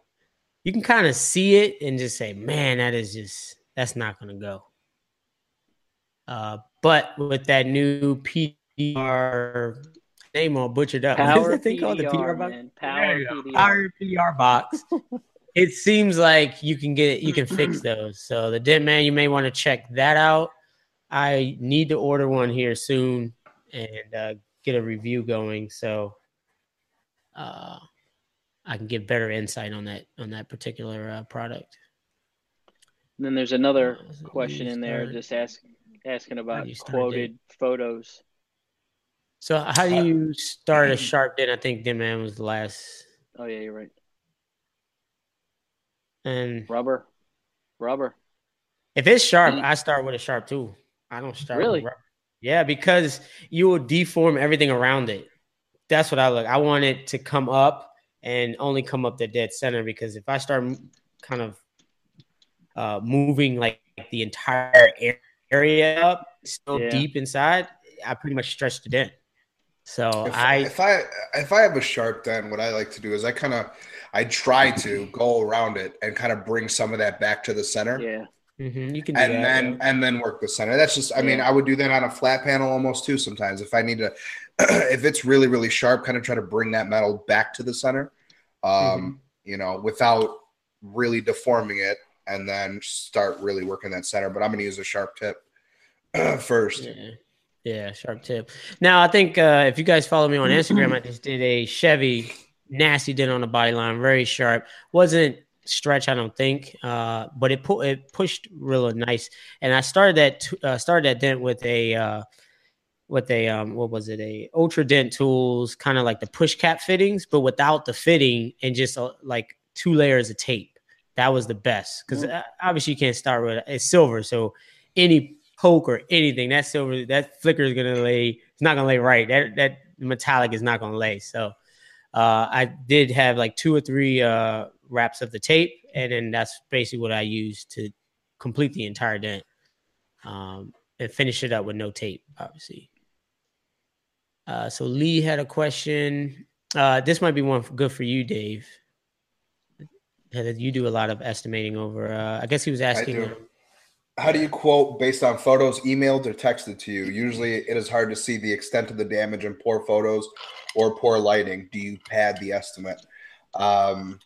you can kind of see it and just say, "Man, that is just that's not going to go." Uh, but with that new PDR name all butchered up, Power what is thing called? The PDR box. Power PDR. Power PDR box. it seems like you can get you can fix those. So the Dent Man, you may want to check that out. I need to order one here soon and uh, get a review going. So uh, I can get better insight on that on that particular uh, product. And then there's another uh, question in there, just ask, asking about quoted photos. So how do you start a sharp dent? I think dent man was the last. Oh yeah, you're right. And rubber, rubber. If it's sharp, I start with a sharp too. I don't start really. Yeah, because you will deform everything around it that's what I look. I want it to come up and only come up the dead center because if I start kind of uh, moving like the entire area up, still yeah. deep inside, I pretty much stretch the dent. So if, I if I if I have a sharp dent, what I like to do is I kind of I try to go around it and kind of bring some of that back to the center. Yeah. Mm-hmm. You can and that, then yeah. and then work the center. That's just I yeah. mean I would do that on a flat panel almost too sometimes if I need to if it's really really sharp, kind of try to bring that metal back to the center, um, mm-hmm. you know, without really deforming it, and then start really working that center. But I'm going to use a sharp tip first. Yeah. yeah. sharp tip. Now I think uh, if you guys follow me on Instagram, I just did a Chevy nasty dent on the body line, very sharp. Wasn't stretch, I don't think, uh, but it pu- it pushed real nice. And I started that t- uh, started that dent with a uh, with a um, what was it a Ultra Dent tools, kind of like the push cap fittings, but without the fitting and just uh, like two layers of tape. That was the best because mm-hmm. obviously you can't start with it's silver, so any poke or anything that silver that flicker is gonna lay. It's not gonna lay right. That that metallic is not gonna lay. So uh, I did have like two or three uh, wraps of the tape, and then that's basically what I used to complete the entire dent um, and finish it up with no tape, obviously. Uh, so Lee had a question. Uh, this might be one good for you, Dave. You do a lot of estimating over. Uh, I guess he was asking. How do you quote based on photos emailed or texted to you? Usually, it is hard to see the extent of the damage in poor photos or poor lighting. Do you pad the estimate? Um,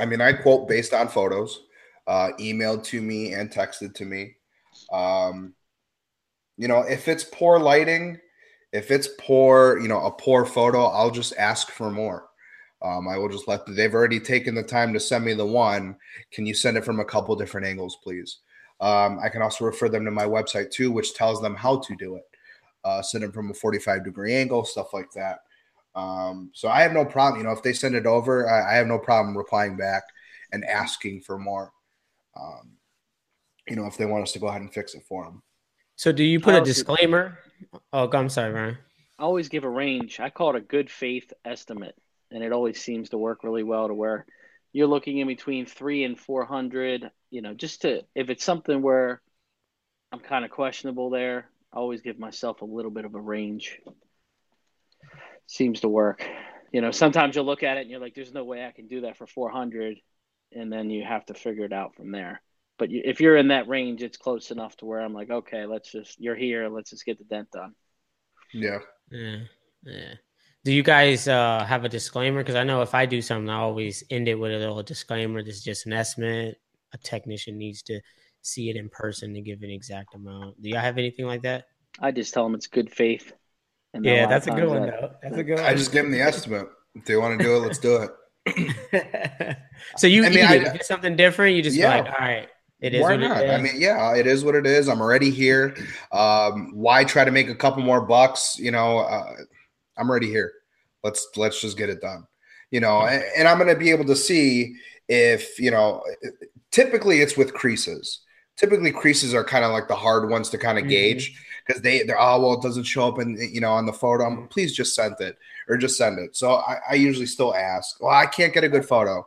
I mean, I quote based on photos, uh, emailed to me and texted to me. Um, you know, if it's poor lighting, if it's poor, you know, a poor photo, I'll just ask for more. Um, I will just let the, they've already taken the time to send me the one. Can you send it from a couple different angles, please? Um, I can also refer them to my website too, which tells them how to do it. Uh, send it from a 45 degree angle, stuff like that. Um, so I have no problem. You know, if they send it over, I, I have no problem replying back and asking for more. Um, you know, if they want us to go ahead and fix it for them. So do you put a disclaimer? Oh, I'm sorry, Ryan. I always give a range. I call it a good faith estimate, and it always seems to work really well to where you're looking in between three and four hundred. You know, just to if it's something where I'm kind of questionable there, I always give myself a little bit of a range seems to work. You know, sometimes you'll look at it and you're like, "There's no way I can do that for 400," and then you have to figure it out from there. But if you're in that range, it's close enough to where I'm like, "Okay, let's just you're here. Let's just get the dent done." Yeah. Yeah. Yeah. Do you guys uh, have a disclaimer? Because I know if I do something, I always end it with a little disclaimer. This is just an estimate. A technician needs to see it in person to give an exact amount. Do y'all have anything like that? I just tell them it's good faith yeah, that's a good one, that, though. That's a good one. I just give them the estimate. If they want to do it, let's do it. so you, I mean, I, if something different, you just yeah. like, all right, it is. Why not? I mean, yeah, it is what it is. I'm already here. Um, why try to make a couple more bucks? You know, uh, I'm already here. Let's let's just get it done. You know, and, and I'm going to be able to see if you know. Typically, it's with creases. Typically, creases are kind of like the hard ones to kind of mm-hmm. gauge because they they're oh well it doesn't show up in you know on the photo. I'm, please just send it or just send it. So I, I usually still ask. Well, I can't get a good photo.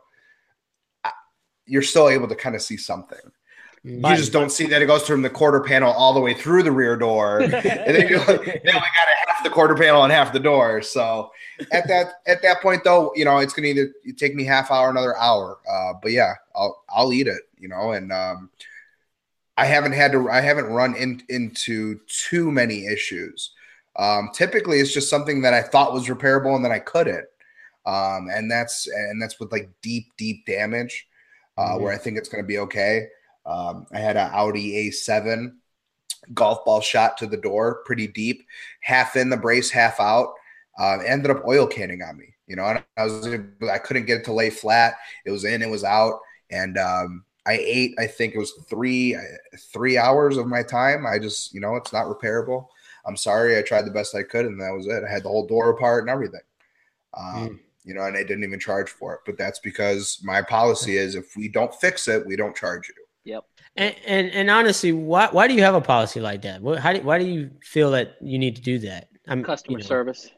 I, you're still able to kind of see something. But, you just don't see that it goes from the quarter panel all the way through the rear door, and then you like, you know, I got half the quarter panel and half the door. So at that at that point, though, you know, it's gonna either take me half hour, another hour. Uh, but yeah, I'll I'll eat it, you know, and um, I haven't had to I haven't run in, into too many issues. Um, typically, it's just something that I thought was repairable and then I couldn't, um, and that's and that's with like deep deep damage, uh, mm-hmm. where I think it's going to be okay. Um, I had an Audi A7 golf ball shot to the door, pretty deep, half in the brace, half out. Uh, ended up oil canning on me. You know, I was I couldn't get it to lay flat. It was in, it was out, and um, I ate, I think it was three three hours of my time. I just, you know, it's not repairable. I'm sorry. I tried the best I could, and that was it. I had the whole door apart and everything. Um, mm. You know, and I didn't even charge for it. But that's because my policy is if we don't fix it, we don't charge you. Yep. And and, and honestly, why why do you have a policy like that? What, how do, why do you feel that you need to do that? I'm customer you know, service.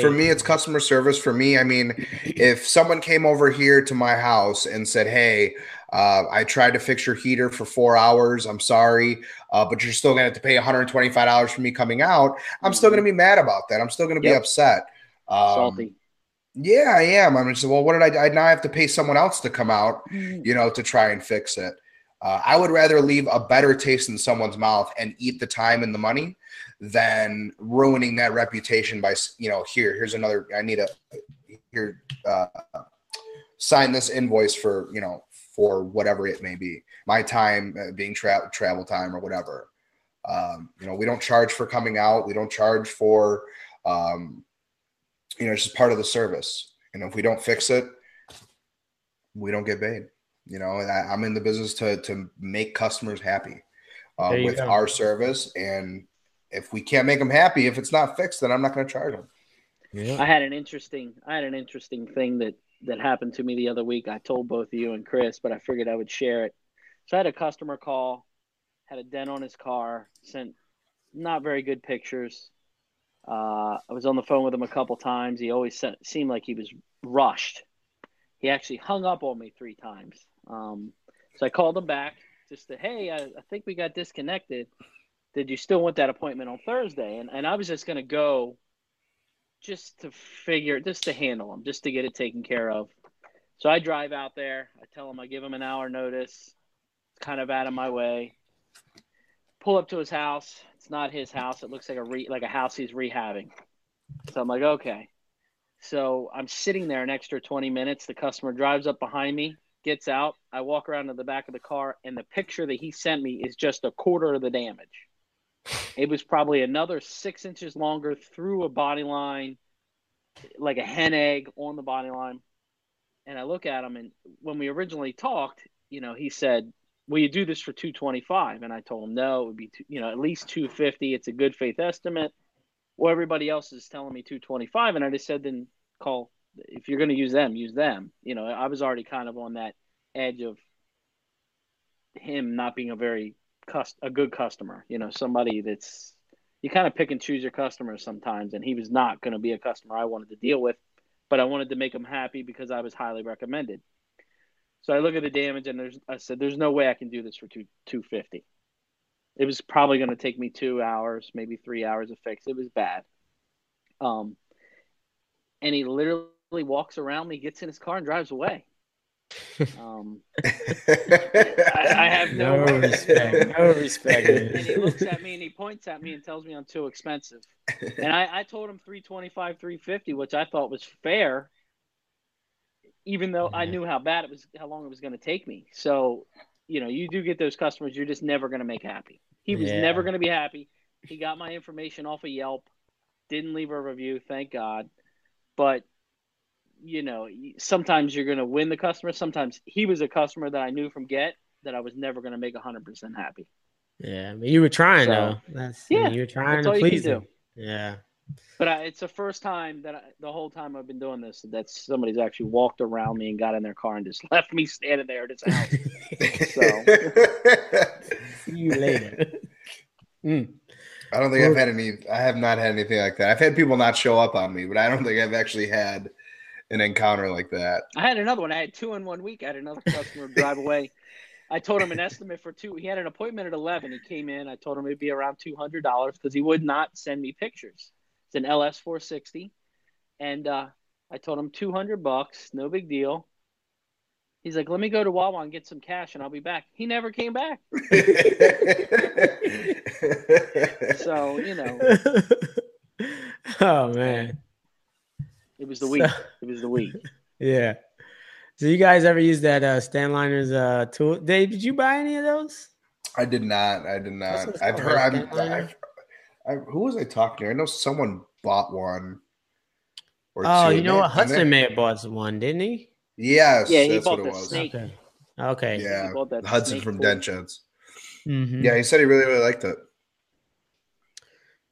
For me, it's customer service. For me, I mean, if someone came over here to my house and said, "Hey, uh, I tried to fix your heater for four hours. I'm sorry, uh, but you're still going to have to pay $125 for me coming out. I'm still going to be mad about that. I'm still going to be yep. upset. Um, Salty. Yeah, I am. I'm just well. What did I? I now have to pay someone else to come out, mm. you know, to try and fix it. Uh, I would rather leave a better taste in someone's mouth and eat the time and the money than ruining that reputation by you know here here's another I need a here uh, sign this invoice for you know for whatever it may be, my time uh, being tra- travel time or whatever. Um, you know, we don't charge for coming out. We don't charge for, um, you know, it's just part of the service. and if we don't fix it, we don't get paid. You know, I, am in the business to to make customers happy uh, with go. our service, and if we can't make them happy, if it's not fixed, then I'm not going to charge them. Yeah. I had an interesting, I had an interesting thing that that happened to me the other week. I told both you and Chris, but I figured I would share it. So I had a customer call, had a dent on his car, sent not very good pictures. Uh, I was on the phone with him a couple times. He always sent, seemed like he was rushed. He actually hung up on me three times. Um, so I called him back just to, hey, I, I, think we got disconnected. Did you still want that appointment on Thursday? And, and I was just going to go just to figure, just to handle him, just to get it taken care of. So I drive out there. I tell him I give him an hour notice. Kind of out of my way. Pull up to his house. It's not his house. It looks like a re, like a house he's rehabbing. So I'm like, okay. So I'm sitting there an extra 20 minutes. The customer drives up behind me, gets out. I walk around to the back of the car, and the picture that he sent me is just a quarter of the damage. It was probably another six inches longer through a body line, like a hen egg on the body line. And I look at him, and when we originally talked, you know, he said, "Will you do this for 225?" And I told him, "No, it would be, two, you know, at least 250. It's a good faith estimate." Well, everybody else is telling me 225, and I just said, "Then call. If you're going to use them, use them." You know, I was already kind of on that edge of him not being a very cust- a good customer. You know, somebody that's you kind of pick and choose your customers sometimes, and he was not going to be a customer I wanted to deal with, but I wanted to make him happy because I was highly recommended. So I look at the damage, and there's I said, "There's no way I can do this for two two fifty. It was probably going to take me two hours, maybe three hours to fix. It was bad. Um, and he literally walks around me, gets in his car, and drives away. Um, I, I, have no, no respect. No respect. and he looks at me and he points at me and tells me I'm too expensive. And I, I told him 325, 350, which I thought was fair, even though I knew how bad it was, how long it was going to take me. So, you know, you do get those customers you're just never going to make happy. He was yeah. never going to be happy. He got my information off of Yelp, didn't leave a review, thank God. But you know, sometimes you're going to win the customer. Sometimes he was a customer that I knew from get that I was never going to make 100% happy. Yeah, but you were trying so, though. That's yeah, you were trying to please him. Yeah. But I, it's the first time that I, the whole time I've been doing this that somebody's actually walked around me and got in their car and just left me standing there at his house. so. See you later. Mm. I don't think I've had any. I have not had anything like that. I've had people not show up on me, but I don't think I've actually had an encounter like that. I had another one. I had two in one week. I had another customer drive away. I told him an estimate for two. He had an appointment at eleven. He came in. I told him it'd be around two hundred dollars because he would not send me pictures. It's an LS four sixty, and uh, I told him two hundred bucks, no big deal. He's like, "Let me go to Wawa and get some cash, and I'll be back." He never came back. so you know. Oh man. It was the week. So, it was the week. Yeah. So you guys ever use that uh Stanliners uh tool? Dave, did you buy any of those? I did not. I did not. I've heard. I've, I've, I've, who was I talking to? I know someone bought one. oh, two. you know what? Hudson may have bought one, didn't he? Yes. Yeah, he bought the snake. Okay. okay. Yeah, Hudson from Denchens. Mm-hmm. Yeah, he said he really really liked it.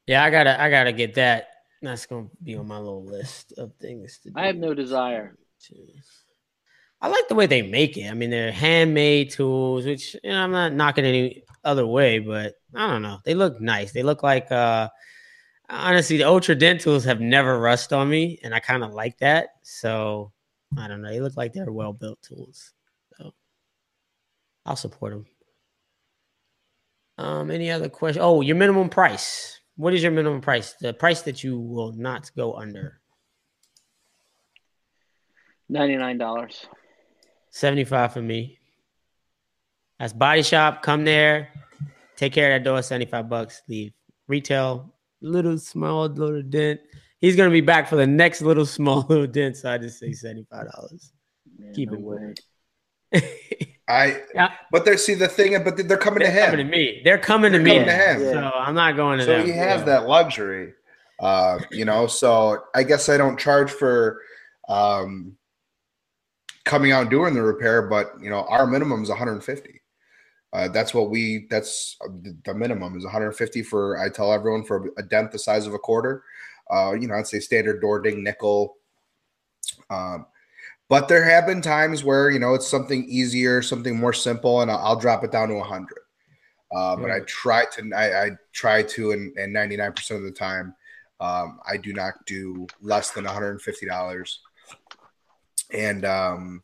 Yeah, I gotta I gotta get that that's gonna be on my little list of things to do. I have no desire. to. I like the way they make it. I mean, they're handmade tools, which you know, I'm not knocking any other way, but I don't know. They look nice. They look like uh honestly the ultra dent tools have never rust on me, and I kind of like that. So I don't know. They look like they're well built tools. So I'll support them. Um, any other question? Oh, your minimum price. What is your minimum price? The price that you will not go under. Ninety-nine dollars. Seventy-five for me. That's body shop. Come there, take care of that door. Seventy-five bucks. Leave. Retail. Little small little dent. He's gonna be back for the next little small little dent. So I just say seventy-five dollars. Keep no it. I yeah. but they see the thing, but they're coming they're to him. Coming to me. They're coming to me. to him. So I'm not going to so them. he has yeah. that luxury. Uh, you know, so I guess I don't charge for um, coming out and doing the repair, but you know our minimum is 150. Uh, that's what we. That's the minimum is 150 for. I tell everyone for a dent the size of a quarter. Uh, you know, I'd say standard door ding nickel. Um, but there have been times where you know it's something easier, something more simple, and I'll, I'll drop it down to 100. Uh, but I try to. I, I try to, and, and 99% of the time, um, I do not do less than $150. And um,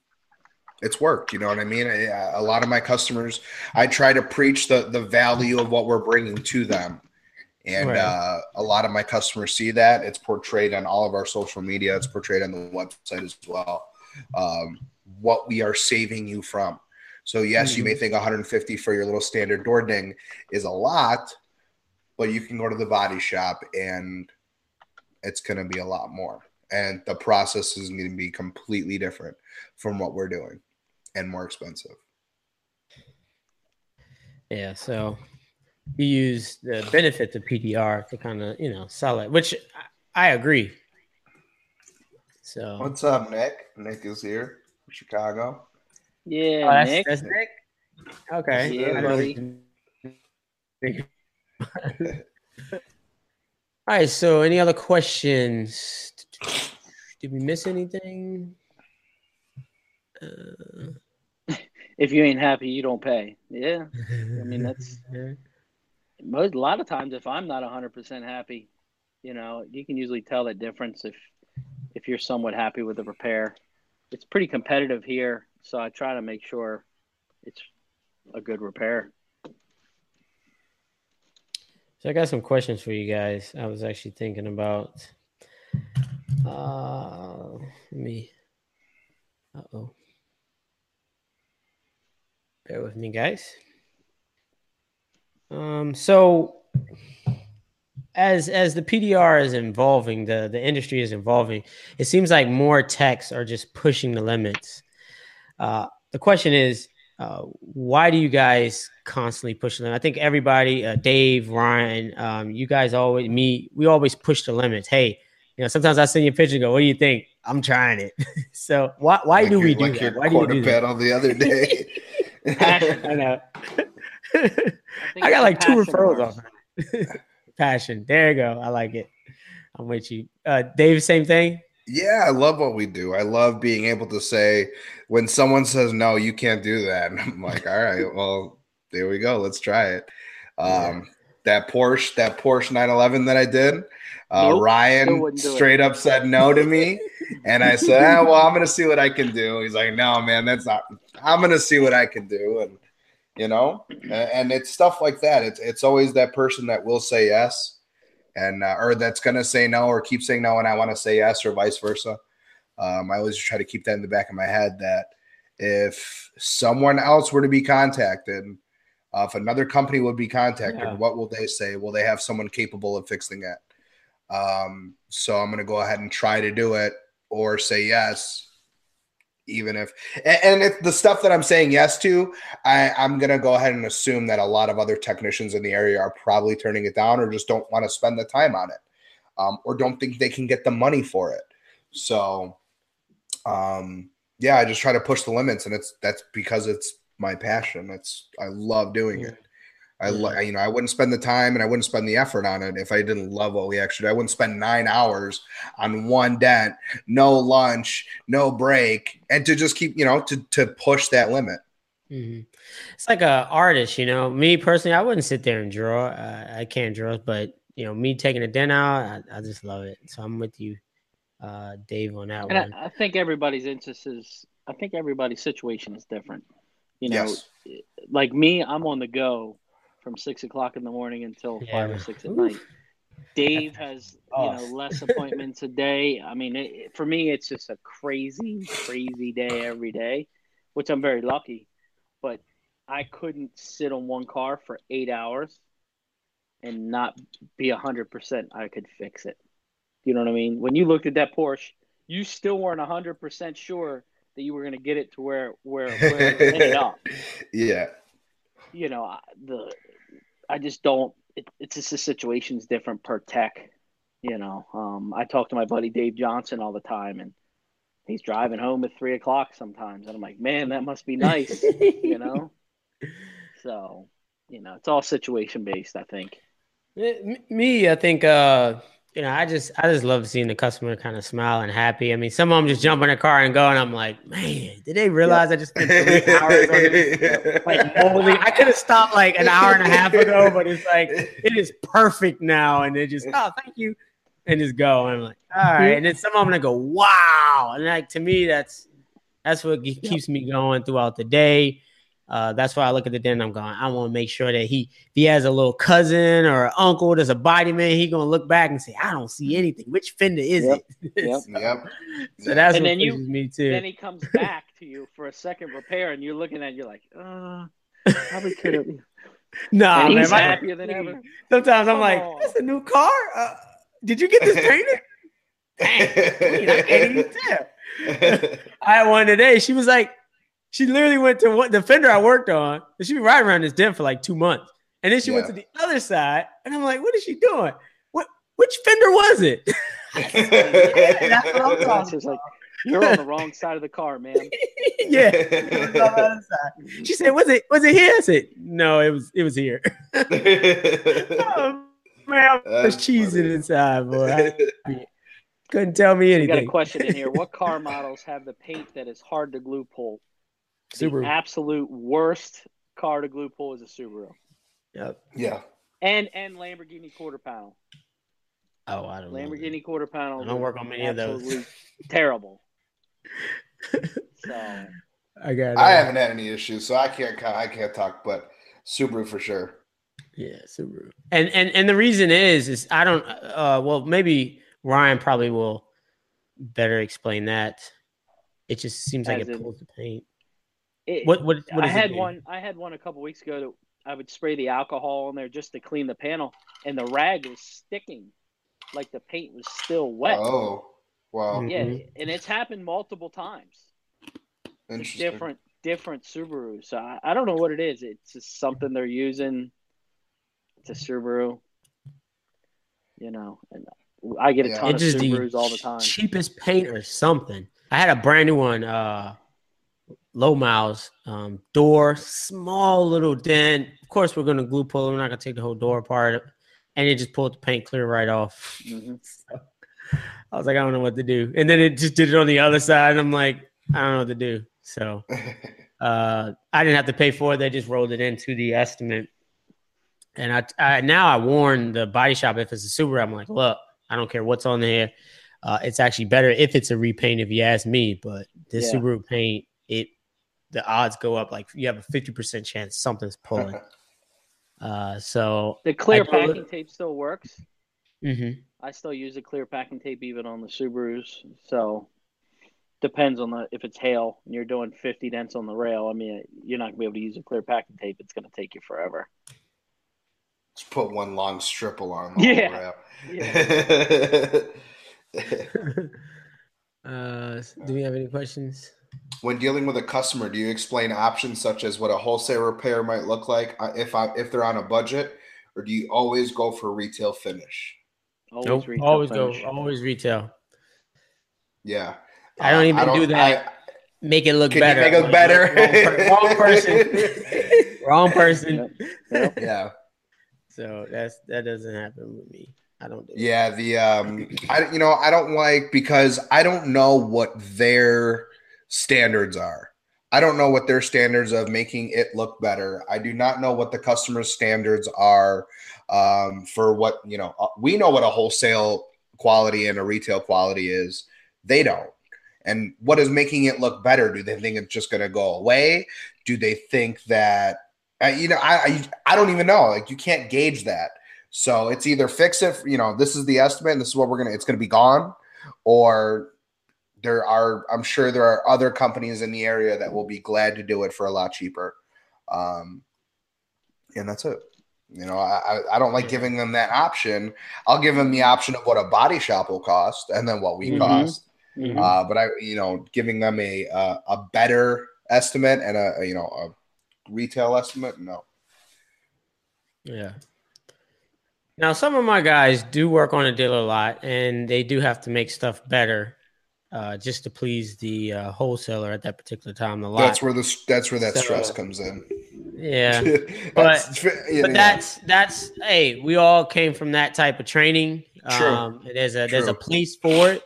it's worked. You know what I mean? A lot of my customers, I try to preach the the value of what we're bringing to them, and right. uh, a lot of my customers see that. It's portrayed on all of our social media. It's portrayed on the website as well. Um, what we are saving you from. So yes, mm-hmm. you may mm-hmm. think 150 for your little standard door ding is a lot, but you can go to the body shop and it's going to be a lot more. And the process is going to be completely different from what we're doing and more expensive. Yeah. So you use the benefits of PDR to kind of, you know, sell it, which I agree. So what's up, Nick? Nick is here from Chicago. Yeah, oh, that's, Nick. That's Nick. Okay. Yeah, buddy. All right. So, any other questions? Did we miss anything? Uh... if you ain't happy, you don't pay. Yeah. I mean, that's most, a lot of times. If I'm not 100 percent happy, you know, you can usually tell the difference if if you're somewhat happy with the repair. It's pretty competitive here, so I try to make sure it's a good repair. So I got some questions for you guys. I was actually thinking about. Uh, me. Uh oh. Bear with me, guys. Um. So, as as the PDR is evolving, the the industry is evolving. It seems like more techs are just pushing the limits. Uh, the question is, uh, why do you guys constantly push them? I think everybody, uh, Dave, Ryan, um, you guys always, me, we always push the limits. Hey, you know, sometimes I send you a picture and go, "What do you think?" I'm trying it. so why why like do we do like that? Why do you do that? on the other day. I know. I, I got like two referrals off. Passion. There you go. I like it. I'm with you. Uh, Dave, same thing. Yeah, I love what we do. I love being able to say when someone says no, you can't do that. And I'm like, all right, well, there we go. Let's try it. Um, yeah. that Porsche, that Porsche 911 that I did, uh, nope, Ryan straight up said no to me. and I said, ah, well, I'm gonna see what I can do. He's like, no, man, that's not I'm gonna see what I can do. And you know, and it's stuff like that. It's it's always that person that will say yes and uh, or that's gonna say no or keep saying no and I want to say yes or vice versa. Um, I always try to keep that in the back of my head that if someone else were to be contacted, uh, if another company would be contacted, yeah. what will they say? Will they have someone capable of fixing it? Um, so I'm going to go ahead and try to do it or say yes even if and if the stuff that I'm saying yes to, I, I'm gonna go ahead and assume that a lot of other technicians in the area are probably turning it down or just don't want to spend the time on it, um, or don't think they can get the money for it. So, um, yeah, I just try to push the limits, and it's that's because it's my passion. It's I love doing it. I lo- you know I wouldn't spend the time and I wouldn't spend the effort on it if I didn't love what we actually. I wouldn't spend nine hours on one dent, no lunch, no break, and to just keep you know to to push that limit. Mm-hmm. It's like a artist, you know. Me personally, I wouldn't sit there and draw. Uh, I can't draw, but you know, me taking a dent out, I, I just love it. So I'm with you, uh, Dave, on that and one. I, I think everybody's interest is. I think everybody's situation is different. You know, yes. like me, I'm on the go from six o'clock in the morning until yeah. five or six at Oof. night. Dave has you know less appointments a day. I mean, it, for me, it's just a crazy, crazy day every day, which I'm very lucky. But I couldn't sit on one car for eight hours and not be a hundred percent. I could fix it. You know what I mean? When you looked at that Porsche, you still weren't a hundred percent sure that you were going to get it to where where, where it ended up. Yeah. You know the I just don't. It, it's just the situation's different per tech. You know, um, I talk to my buddy Dave Johnson all the time, and he's driving home at three o'clock sometimes, and I'm like, man, that must be nice, you know. So, you know, it's all situation based. I think. Me, I think. uh you know, I just I just love seeing the customer kind of smile and happy. I mean, some of them just jump in the car and go, and I'm like, man, did they realize I just spent three hours on this? Like, holy, I could have stopped like an hour and a half ago, but it's like it is perfect now, and they just oh, thank you, and just go. And I'm like, all right, and then some of them I go, wow, and like to me, that's that's what keeps me going throughout the day. Uh, that's why I look at the den. I'm going. I want to make sure that he, if he has a little cousin or uncle that's a body man, he gonna look back and say, "I don't see anything. Which fender is yep. it?" yep. yep. So that's and what then you, me too. Then he comes back to you for a second repair, and you're looking at, it, you're like, "Uh, probably could have." no, nah, he's man, happier than ever. Sometimes I'm like, on. "That's a new car. Uh, did you get this painted?" Dang, I can't even tell. I had one today. She was like she literally went to what the fender I worked on. And she be riding around this den for like two months. And then she yeah. went to the other side. And I'm like, what is she doing? What which fender was it? that's what I'm talking like, you're on the wrong side of the car, man. yeah. She said, Was it was it here? I said, No, it was it was here. oh, man, I was cheesing inside, boy. I, couldn't tell me anything. We got a question in here. What car models have the paint that is hard to glue pull? Subaru. The absolute worst car to glue pull is a Subaru. Yep. Yeah. And and Lamborghini quarter panel. Oh, I don't Lamborghini know. quarter panel. I don't work on many of those. terrible. so I got. I haven't had any issues, so I can't. I can't talk, but Subaru for sure. Yeah, Subaru. And and and the reason is is I don't. Uh, well, maybe Ryan probably will better explain that. It just seems As like it pulls the paint. It, what what, what I had one. I had one a couple weeks ago. That I would spray the alcohol on there just to clean the panel, and the rag was sticking, like the paint was still wet. Oh, wow! Yeah, mm-hmm. and it's happened multiple times. Interesting. Different different Subarus. So I, I don't know what it is. It's just something they're using. It's a Subaru. You know, and I get a yeah. ton it's of Subarus all the time. Cheapest paint or something. I had a brand new one. Uh, low miles um, door, small little dent. Of course, we're going to glue pull. We're not going to take the whole door apart, and it just pulled the paint clear right off. Mm-hmm. So, I was like, I don't know what to do, and then it just did it on the other side. And I'm like, I don't know what to do. So uh, I didn't have to pay for it. They just rolled it into the estimate. And I, I now I warn the body shop if it's a Subaru, I'm like, look, I don't care what's on there. Uh, it's actually better if it's a repaint, if you ask me. But this yeah. Subaru paint, it the odds go up. Like you have a fifty percent chance something's pulling. uh, so the clear packing tape still works. Mm-hmm. I still use a clear packing tape even on the Subarus. So depends on the if it's hail and you're doing 50 dents on the rail. I mean, you're not gonna be able to use a clear packing tape. It's gonna take you forever. Just put one long strip along the yeah. rail. Yeah. uh, do we have any questions? When dealing with a customer, do you explain options such as what a wholesale repair might look like uh, if I if they're on a budget, or do you always go for retail finish? Always nope, retail always finish. go, always retail. Yeah, I don't even don't, do that. I, make it look better. make it look better. Wrong, person. wrong person. Yeah. So that's that doesn't happen with me. I don't do. Yeah, the um, I you know I don't like because I don't know what their standards are. I don't know what their standards of making it look better. I do not know what the customer's standards are um, for what you know. Uh, we know what a wholesale quality and a retail quality is. They don't. And what is making it look better? Do they think it's just going to go away? Do they think that uh, you know? I, I I don't even know. Like you can't gauge that. So it's either fix it. You know, this is the estimate. this is what we're gonna. It's gonna be gone, or there are i'm sure there are other companies in the area that will be glad to do it for a lot cheaper. Um, and that's it. You know I, I don't like giving them that option. I'll give them the option of what a body shop will cost and then what we mm-hmm. cost. Mm-hmm. Uh, but i you know giving them a a, a better estimate and a, a you know a retail estimate no. Yeah. Now some of my guys do work on a dealer lot and they do have to make stuff better uh, just to please the uh, wholesaler at that particular time. The lot. That's where the that's where that so, stress comes in. Yeah, but but that's that's hey, we all came from that type of training. True. Um, there's a True. there's a place for it.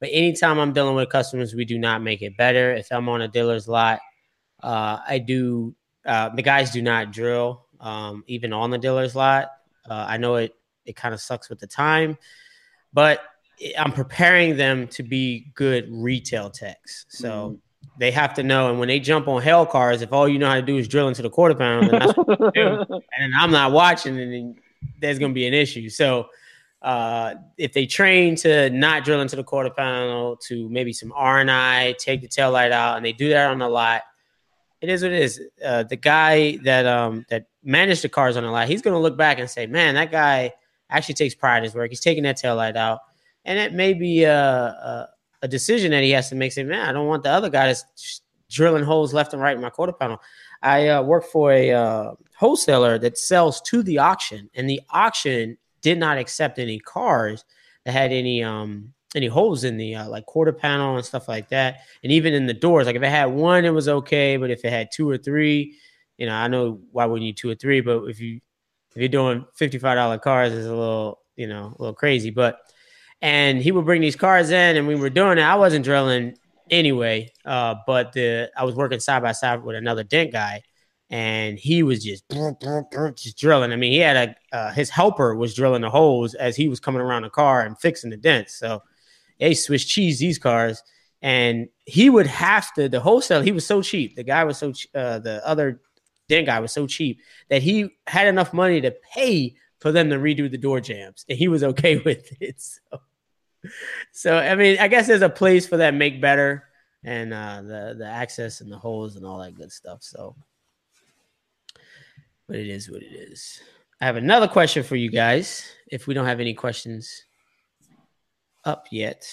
But anytime I'm dealing with customers, we do not make it better. If I'm on a dealer's lot, uh, I do. Uh, the guys do not drill, um, even on the dealer's lot. Uh, I know it. It kind of sucks with the time, but I'm preparing them to be good retail techs. So mm. they have to know. And when they jump on hell cars, if all you know how to do is drill into the quarter pound, and I'm not watching, then there's going to be an issue. So uh, if they train to not drill into the quarter panel, to maybe some R and I, take the tail light out, and they do that on the lot, it is what it is. Uh, the guy that um, that managed the cars on the lot, he's going to look back and say, "Man, that guy actually takes pride in his work. He's taking that tail light out." And it may be a, a, a decision that he has to make. Say, "Man, I don't want the other guy that's drilling holes left and right in my quarter panel." I uh, work for a uh, wholesaler that sells to the auction, and the auction did not accept any cars that had any um any holes in the uh, like quarter panel and stuff like that, and even in the doors. Like if it had one, it was okay, but if it had two or three, you know, I know why would you two or three, but if you if you're doing fifty five dollar cars, it's a little you know a little crazy. But and he would bring these cars in, and we were doing it. I wasn't drilling anyway, uh, but the I was working side by side with another dent guy, and he was just just drilling. I mean, he had a uh, his helper was drilling the holes as he was coming around the car and fixing the dents. So they Swiss cheese these cars, and he would have to the wholesale. He was so cheap. The guy was so uh, the other dent guy was so cheap that he had enough money to pay for them to redo the door jambs, and he was okay with it. So, so I mean, I guess there's a place for that make better and uh, the the access and the holes and all that good stuff. So but it is what it is. I have another question for you guys. If we don't have any questions up yet.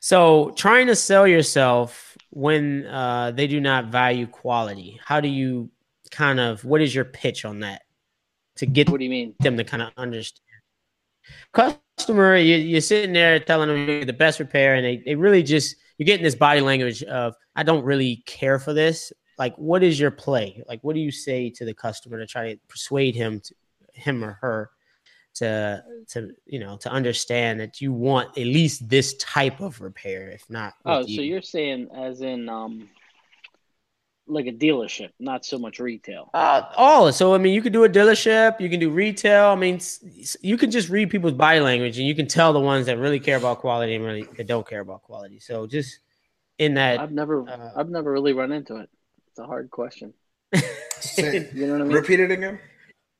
So, trying to sell yourself when uh, they do not value quality, how do you kind of, what is your pitch on that to get what do you mean? them to kind of understand? Customer, you, are sitting there telling them you're the best repair, and they, they really just, you're getting this body language of, I don't really care for this, like what is your play like what do you say to the customer to try to persuade him to him or her to to you know to understand that you want at least this type of repair if not oh you. so you're saying as in um like a dealership not so much retail uh all so i mean you could do a dealership you can do retail i mean you can just read people's body language and you can tell the ones that really care about quality and really that don't care about quality so just in that i've never uh, i've never really run into it it's a hard question. you know what I mean? Repeat it again.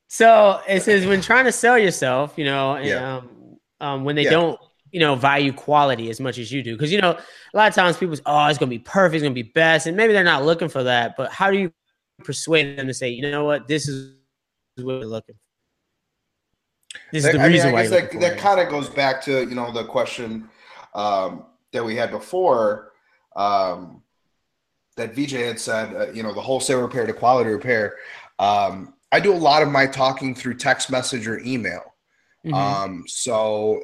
So it says when trying to sell yourself, you know, yeah. um, um, when they yeah. don't, you know, value quality as much as you do, because you know, a lot of times people say, "Oh, it's gonna be perfect, it's gonna be best," and maybe they're not looking for that. But how do you persuade them to say, you know what, this is what we're looking for? This is the I reason mean, why. Guess that, that kind of goes back to you know the question um, that we had before. Um, that VJ had said, uh, you know, the wholesale repair to quality repair. Um, I do a lot of my talking through text message or email. Mm-hmm. Um, so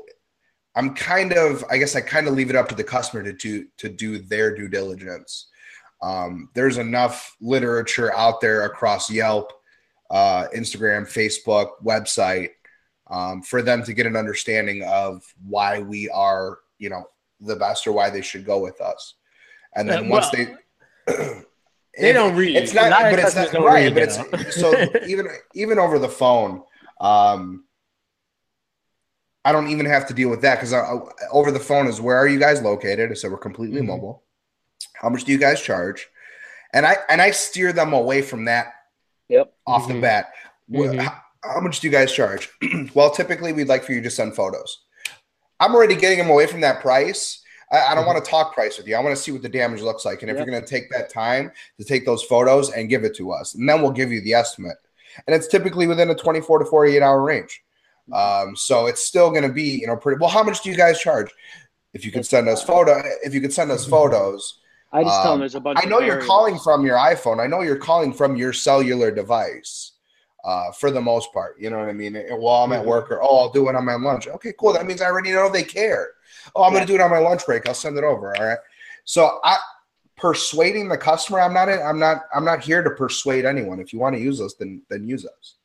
I'm kind of, I guess I kind of leave it up to the customer to do, to do their due diligence. Um, there's enough literature out there across Yelp, uh, Instagram, Facebook, website, um, for them to get an understanding of why we are, you know, the best or why they should go with us. And then once well, they they don't read. It's not, but it's not right. But it's so even even over the phone. Um, I don't even have to deal with that because over the phone is where are you guys located? So we're completely mm-hmm. mobile. How much do you guys charge? And I and I steer them away from that. Yep. Off mm-hmm. the bat, mm-hmm. how, how much do you guys charge? well, typically we'd like for you to send photos. I'm already getting them away from that price I, I don't mm-hmm. want to talk price with you. I want to see what the damage looks like. And if yep. you're going to take that time to take those photos and give it to us, and then we'll give you the estimate. And it's typically within a 24 to 48 hour range. Um, so it's still going to be, you know, pretty well. How much do you guys charge? If you could send us photo, if you could send us photos, I just um, tell them there's a bunch. I know you're calling from your iPhone. I know you're calling from your cellular device. uh, for the most part. You know what I mean? While I'm at mm-hmm. work, or oh, I'll do it on my lunch. Okay, cool. That means I already know they care. Oh, I'm yeah. going to do it on my lunch break. I'll send it over. All right. So I persuading the customer. I'm not. I'm not. I'm not here to persuade anyone. If you want to use us, then then use us.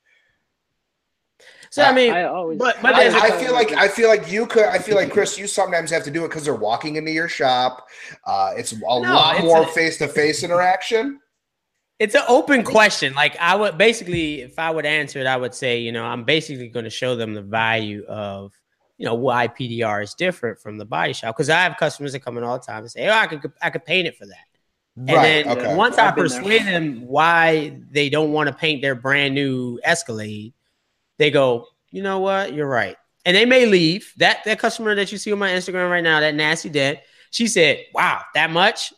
So I mean, I always, but but I, I, feel like I feel like you could. I feel like Chris, you sometimes have to do it because they're walking into your shop. Uh, it's a no, lot more face to face interaction. It's an open question. Like I would basically, if I would answer it, I would say, you know, I'm basically going to show them the value of, you know, why PDR is different from the body shop. Because I have customers that come in all the time and say, oh, I could I could paint it for that. And right, then okay. once I've i persuade there. them why they don't want to paint their brand new Escalade, they go, you know what, you're right, and they may leave. That that customer that you see on my Instagram right now, that nasty dead, she said, "Wow, that much,"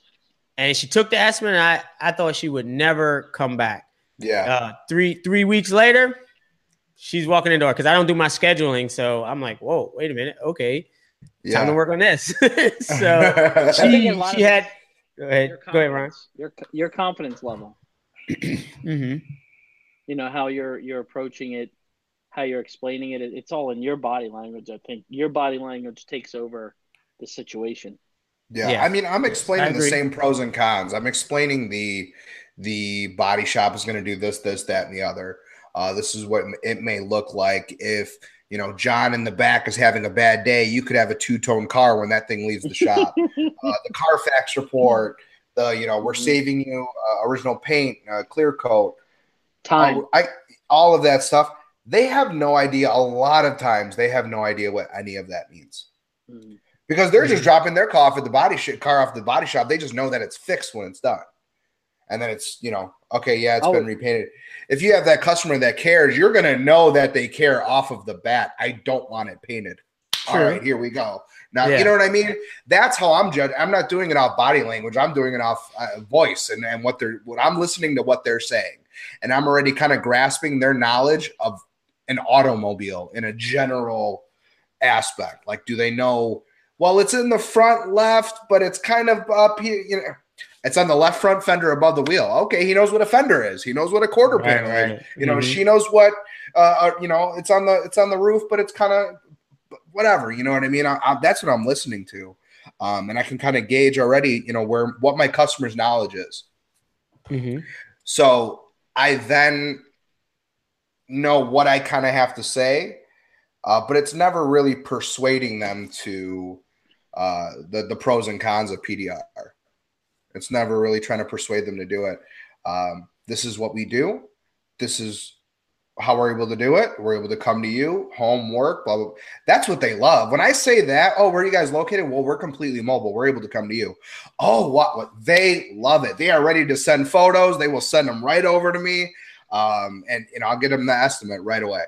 and she took the estimate. I I thought she would never come back. Yeah. Uh, three three weeks later, she's walking in the door because I don't do my scheduling. So I'm like, whoa, wait a minute, okay, yeah. time to work on this. so she she had. Go ahead, go ahead, Ryan. Your your confidence level. mm-hmm. You know how you're you're approaching it, how you're explaining it. It's all in your body language. I think your body language takes over the situation. Yeah. yeah. I mean, I'm explaining the same pros and cons. I'm explaining the the body shop is going to do this, this, that, and the other. Uh, this is what it may look like if you know John in the back is having a bad day. You could have a two tone car when that thing leaves the shop. uh, the Carfax report. The you know we're mm-hmm. saving you uh, original paint, uh, clear coat, time. Uh, I all of that stuff. They have no idea. A lot of times they have no idea what any of that means. Mm-hmm because they're just dropping their car off at the body shit car off the body shop. They just know that it's fixed when it's done, and then it's you know okay, yeah, it's oh. been repainted. If you have that customer that cares, you're gonna know that they care off of the bat. I don't want it painted. All right, here we go. Now yeah. you know what I mean. That's how I'm judging. I'm not doing it off body language. I'm doing it off uh, voice and and what they're what I'm listening to what they're saying, and I'm already kind of grasping their knowledge of an automobile in a general aspect. Like, do they know? well, it's in the front left, but it's kind of up here. You know, it's on the left front fender above the wheel. Okay, he knows what a fender is. He knows what a quarter right, panel right. is. You know, mm-hmm. she knows what. Uh, uh, you know, it's on the it's on the roof, but it's kind of whatever. You know what I mean? I, I, that's what I'm listening to, um, and I can kind of gauge already. You know where what my customer's knowledge is. Mm-hmm. So I then know what I kind of have to say, uh, but it's never really persuading them to uh, the the pros and cons of PDR. It's never really trying to persuade them to do it. Um, this is what we do. This is how we're able to do it. We're able to come to you, home, work, blah, blah. That's what they love. When I say that, oh, where are you guys located? Well, we're completely mobile. We're able to come to you. Oh, what? what? They love it. They are ready to send photos. They will send them right over to me. Um, and, and I'll get them the estimate right away.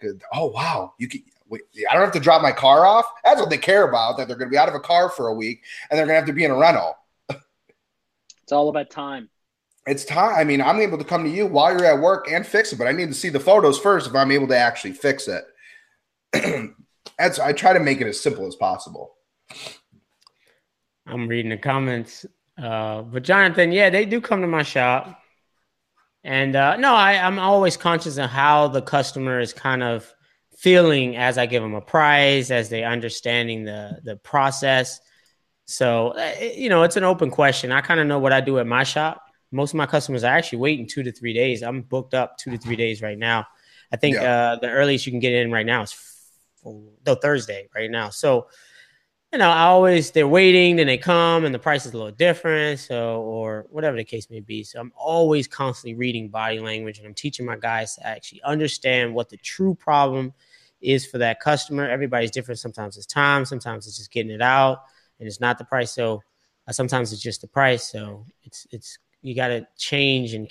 Good. Oh, wow. You can, Wait, I don't have to drop my car off. That's what they care about. That they're going to be out of a car for a week and they're going to have to be in a rental. it's all about time. It's time. I mean, I'm able to come to you while you're at work and fix it, but I need to see the photos first if I'm able to actually fix it. That's I try to make it as simple as possible. I'm reading the comments, uh, but Jonathan, yeah, they do come to my shop, and uh, no, I, I'm always conscious of how the customer is kind of feeling as I give them a prize, as they understanding the the process. So eh, you know, it's an open question. I kind of know what I do at my shop. Most of my customers are actually waiting two to three days. I'm booked up two to three days right now. I think yeah. uh, the earliest you can get in right now is no Thursday right now. So you know, I always they're waiting, then they come, and the price is a little different. So, or whatever the case may be. So, I'm always constantly reading body language, and I'm teaching my guys to actually understand what the true problem is for that customer. Everybody's different. Sometimes it's time, sometimes it's just getting it out, and it's not the price. So uh, sometimes it's just the price. So it's it's you got to change and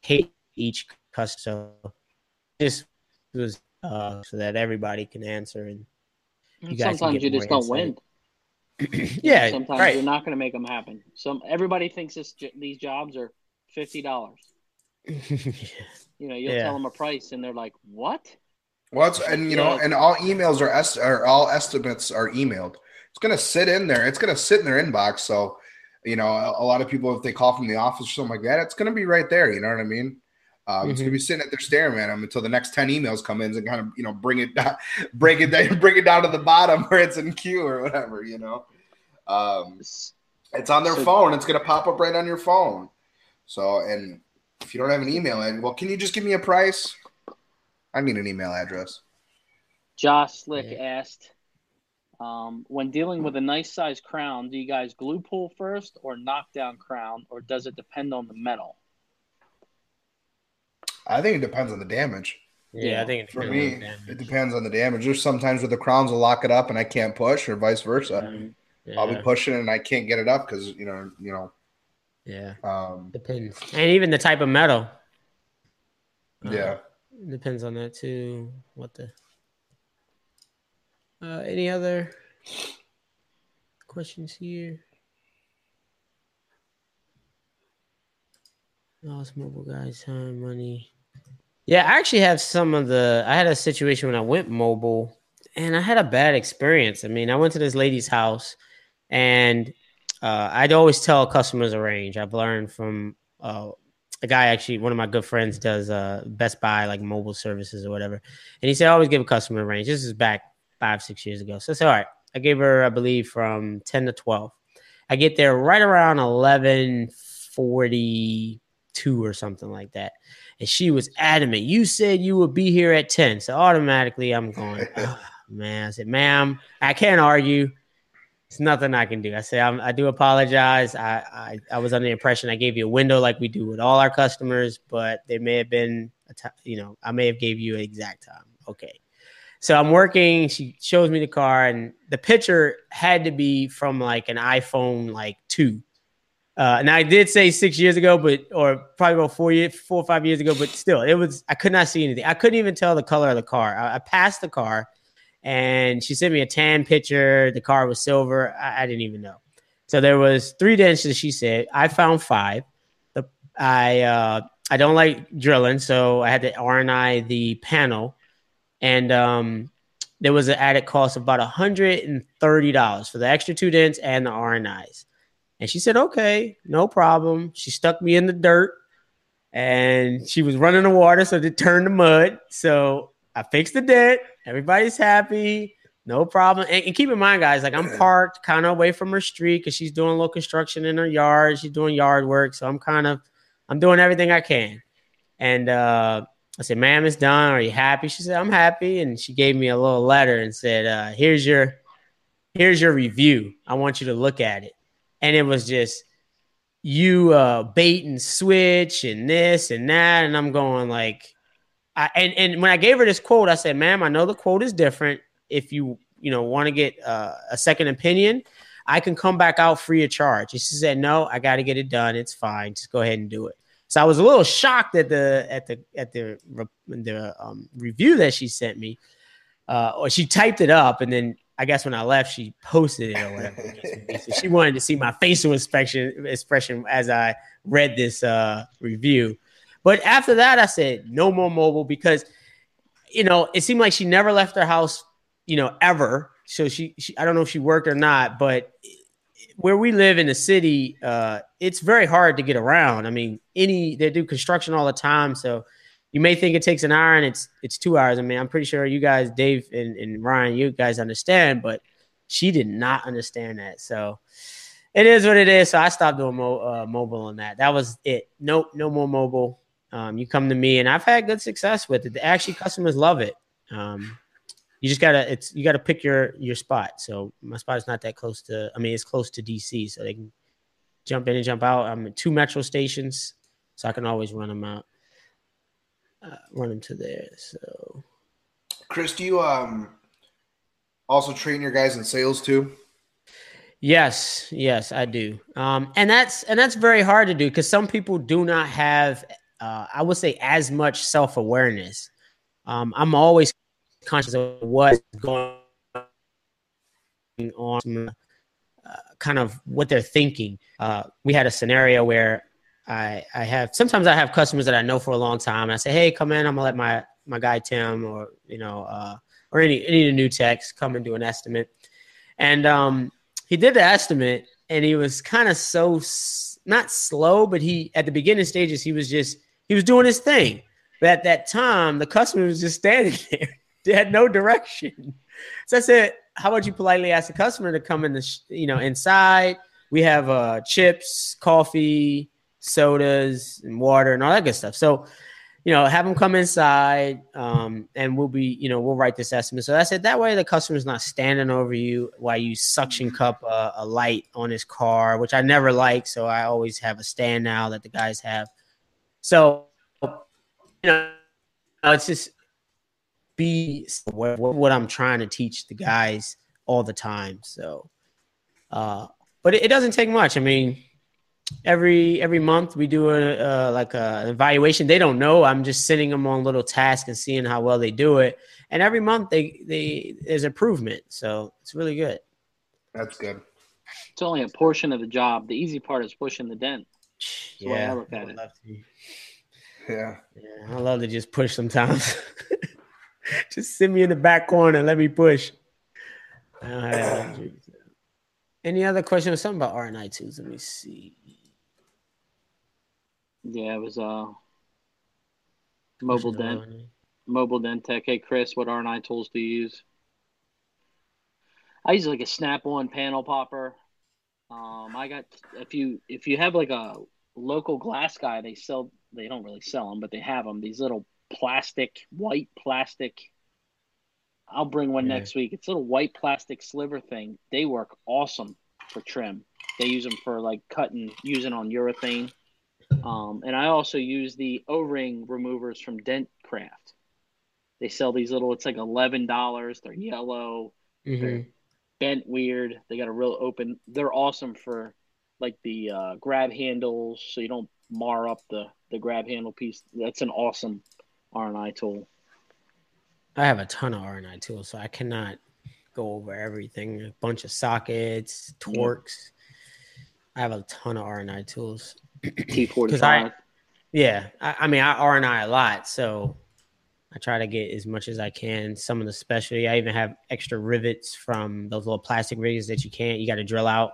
hate each customer. This was uh, so that everybody can answer and you sometimes you just don't win. yeah, sometimes right. you're not going to make them happen. Some everybody thinks this these jobs are fifty dollars. you know, you'll yeah. tell them a price, and they're like, "What?" Well, it's, and you know, and all emails are est- or all estimates are emailed. It's gonna sit in there. It's gonna sit in their inbox. So, you know, a, a, lot of people if they call from the office or something like that, it's gonna be right there. You know what I mean? Um, mm-hmm. It's gonna be sitting at there staring at them until the next ten emails come in and kind of you know bring it down, break it down, bring it down to the bottom where it's in queue or whatever. You know, um, it's on their phone. It's gonna pop up right on your phone. So, and if you don't have an email, and well, can you just give me a price? I need an email address. Josh Slick yeah. asked, um, when dealing with a nice size crown, do you guys glue pull first or knock down crown, or does it depend on the metal? I think it depends on the damage. Yeah, I think for me, it depends on the damage. There's sometimes where the crowns will lock it up and I can't push, or vice versa. Mm-hmm. Yeah. I'll be pushing and I can't get it up because you know, you know. Yeah. Um, depends, and even the type of metal. Yeah. Uh, depends on that too. What the? Uh, any other questions here? Lost mobile guys, time, money. Yeah, I actually have some of the. I had a situation when I went mobile, and I had a bad experience. I mean, I went to this lady's house, and uh, I'd always tell customers a range. I've learned from uh, a guy actually, one of my good friends does uh, Best Buy like mobile services or whatever, and he said I always give a customer a range. This is back five six years ago, so it's all right. I gave her, I believe, from ten to twelve. I get there right around eleven forty two or something like that and she was adamant. You said you would be here at 10. So automatically I'm going, oh, man. I said, ma'am, I can't argue. It's nothing I can do. I said, I'm, i do apologize. I, I, I, was under the impression I gave you a window like we do with all our customers, but there may have been, a t- you know, I may have gave you an exact time. Okay. So I'm working. She shows me the car, and the picture had to be from like an iPhone like two uh, and I did say six years ago, but or probably about four years, four or five years ago, but still, it was I could not see anything. I couldn't even tell the color of the car. I, I passed the car, and she sent me a tan picture. The car was silver. I, I, didn't even know. So there was three dents that she said. I found five. The I uh, I don't like drilling, so I had to RNI the panel, and um, there was an added cost of about hundred and thirty dollars for the extra two dents and the RNIs. And she said, okay, no problem. She stuck me in the dirt and she was running the water, so it turned to mud. So I fixed the dent. Everybody's happy. No problem. And, and keep in mind, guys, like I'm parked kind of away from her street because she's doing a little construction in her yard. She's doing yard work. So I'm kind of I'm doing everything I can. And uh I said, ma'am, it's done. Are you happy? She said, I'm happy. And she gave me a little letter and said, uh, here's your here's your review. I want you to look at it and it was just you uh, bait and switch and this and that, and I'm going like, I, and and when I gave her this quote, I said, "Ma'am, I know the quote is different. If you you know want to get uh, a second opinion, I can come back out free of charge." She said, "No, I got to get it done. It's fine. Just go ahead and do it." So I was a little shocked at the at the at the the um, review that she sent me, uh, or she typed it up and then I guess when I left, she posted it or whatever. so she wanted to see my facial expression expression as I read this uh, review. But after that, I said no more mobile because you know it seemed like she never left her house, you know, ever. So she, she I don't know if she worked or not, but where we live in the city, uh, it's very hard to get around. I mean, any they do construction all the time, so you may think it takes an hour and it's it's two hours. I mean, I'm pretty sure you guys, Dave and, and Ryan, you guys understand, but she did not understand that. So it is what it is. So I stopped doing mo- uh, mobile on that. That was it. No, no more mobile. Um, you come to me, and I've had good success with it. Actually, customers love it. Um, you just gotta it's you gotta pick your your spot. So my spot is not that close to. I mean, it's close to DC, so they can jump in and jump out. I'm at two metro stations, so I can always run them out uh, run into there. So, Chris, do you um also train your guys in sales too? Yes, yes, I do. Um, and that's and that's very hard to do because some people do not have, uh, I would say, as much self awareness. Um, I'm always conscious of what's going on, uh, kind of what they're thinking. Uh, we had a scenario where I I have sometimes I have customers that I know for a long time. And I say, hey, come in. I'm gonna let my my guy Tim or you know uh, or any any of the new techs come and do an estimate. And um, he did the estimate, and he was kind of so not slow, but he at the beginning stages he was just he was doing his thing. But at that time, the customer was just standing there. they had no direction. So I said, "How about you politely ask the customer to come in the, sh- you know, inside? We have uh, chips, coffee, sodas, and water, and all that good stuff." So you know, have them come inside, um, and we'll be, you know, we'll write this estimate. So that's it. that way the customer's not standing over you while you suction cup a, a, light on his car, which I never like. So I always have a stand now that the guys have. So, you know, it's just be what, what I'm trying to teach the guys all the time. So, uh, but it, it doesn't take much. I mean, every every month we do a uh, like a evaluation. They don't know. I'm just sending them on little tasks and seeing how well they do it. And every month they they there's improvement. So it's really good. That's good. It's only a portion of the job. The easy part is pushing the dent. That's yeah i look at it. Yeah. Yeah i love to just push sometimes. Just send me in the back corner and let me push. Any other questions? Something about r and i2s Let me see. Yeah, it was uh mobile dent mobile dent tech. Hey Chris, what RNI tools do you use? I use like a snap-on panel popper. Um, I got if you if you have like a local glass guy, they sell they don't really sell them, but they have them. These little plastic white plastic. I'll bring one yeah. next week. It's a little white plastic sliver thing. They work awesome for trim. They use them for like cutting, using on urethane. Um, and I also use the O-ring removers from Dentcraft. They sell these little. It's like eleven dollars. They're yellow. Mm-hmm. They're bent weird. They got a real open. They're awesome for like the uh, grab handles, so you don't mar up the the grab handle piece. That's an awesome RNI tool. I have a ton of RNI tools, so I cannot go over everything. A bunch of sockets, Torx. I have a ton of RNI tools. T forty five. Yeah, I, I, mean I RNI a lot, so I try to get as much as I can. Some of the specialty, I even have extra rivets from those little plastic rigs that you can't. You got to drill out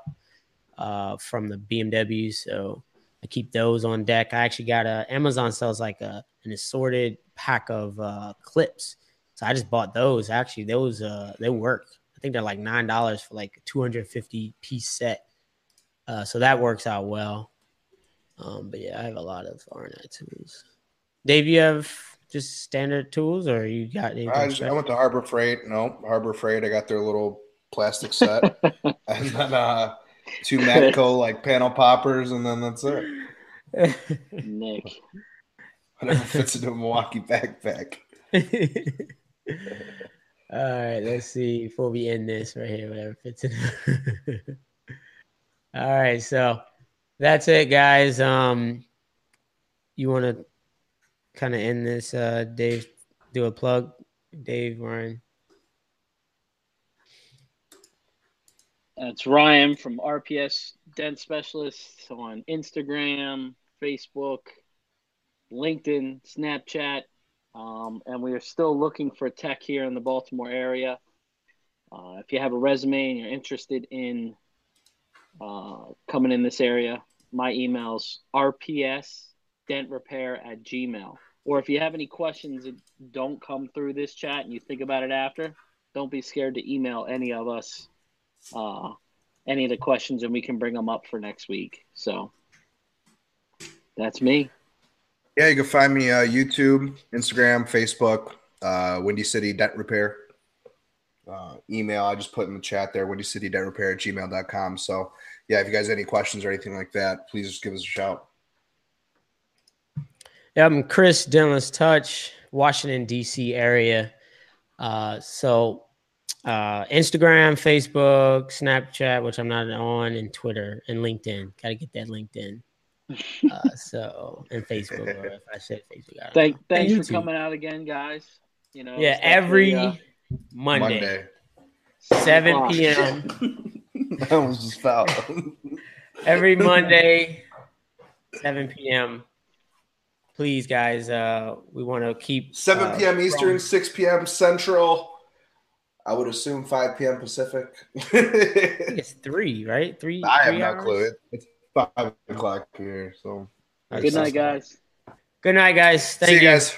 uh, from the BMW. So I keep those on deck. I actually got a Amazon sells like a an assorted pack of uh, clips. So I just bought those. Actually, those uh, they work. I think they're like nine dollars for like a 250 piece set. Uh, so that works out well. Um, but yeah, I have a lot of RNI tools. Dave, you have just standard tools, or you got anything? I, just, I went to Harbor Freight. No, Harbor Freight. I got their little plastic set, and then uh, two Matco like panel poppers, and then that's it. Nick, whatever fits into a Milwaukee backpack. All right, let's see before we end this right here, whatever fits in. All right, so that's it, guys. Um, you want to kind of end this, uh, Dave? Do a plug, Dave Ryan. That's Ryan from RPS Dent Specialists on Instagram, Facebook, LinkedIn, Snapchat, um, and we are still looking for tech here in the Baltimore area. Uh, if you have a resume and you're interested in uh, coming in this area, my email's rps dent repair at gmail. Or if you have any questions that don't come through this chat and you think about it after, don't be scared to email any of us uh, any of the questions and we can bring them up for next week. So that's me. Yeah, you can find me uh, YouTube, Instagram, Facebook, uh, Windy City Dent Repair. Uh, email, I just put in the chat there, Windy City Dent Repair at gmail.com. So yeah, if you guys have any questions or anything like that, please just give us a shout. Yeah, I'm Chris Dentless Touch, Washington, D.C. area. Uh, so uh, Instagram, Facebook, Snapchat, which I'm not on, and Twitter and LinkedIn. Got to get that LinkedIn. Uh, so and Facebook, or if I said Facebook, I Thank, thanks for coming out again, guys. You know, yeah, every uh, Monday, Monday, 7 p.m. that was just foul. Every Monday, 7 p.m. Please, guys, uh, we want to keep 7 uh, p.m. Eastern, 6 p.m. Central. I would assume 5 p.m. Pacific. it's three, right? Three. I three have no clue. It's five o'clock here. So good night, guys. Good night, guys. Thank See you, you guys.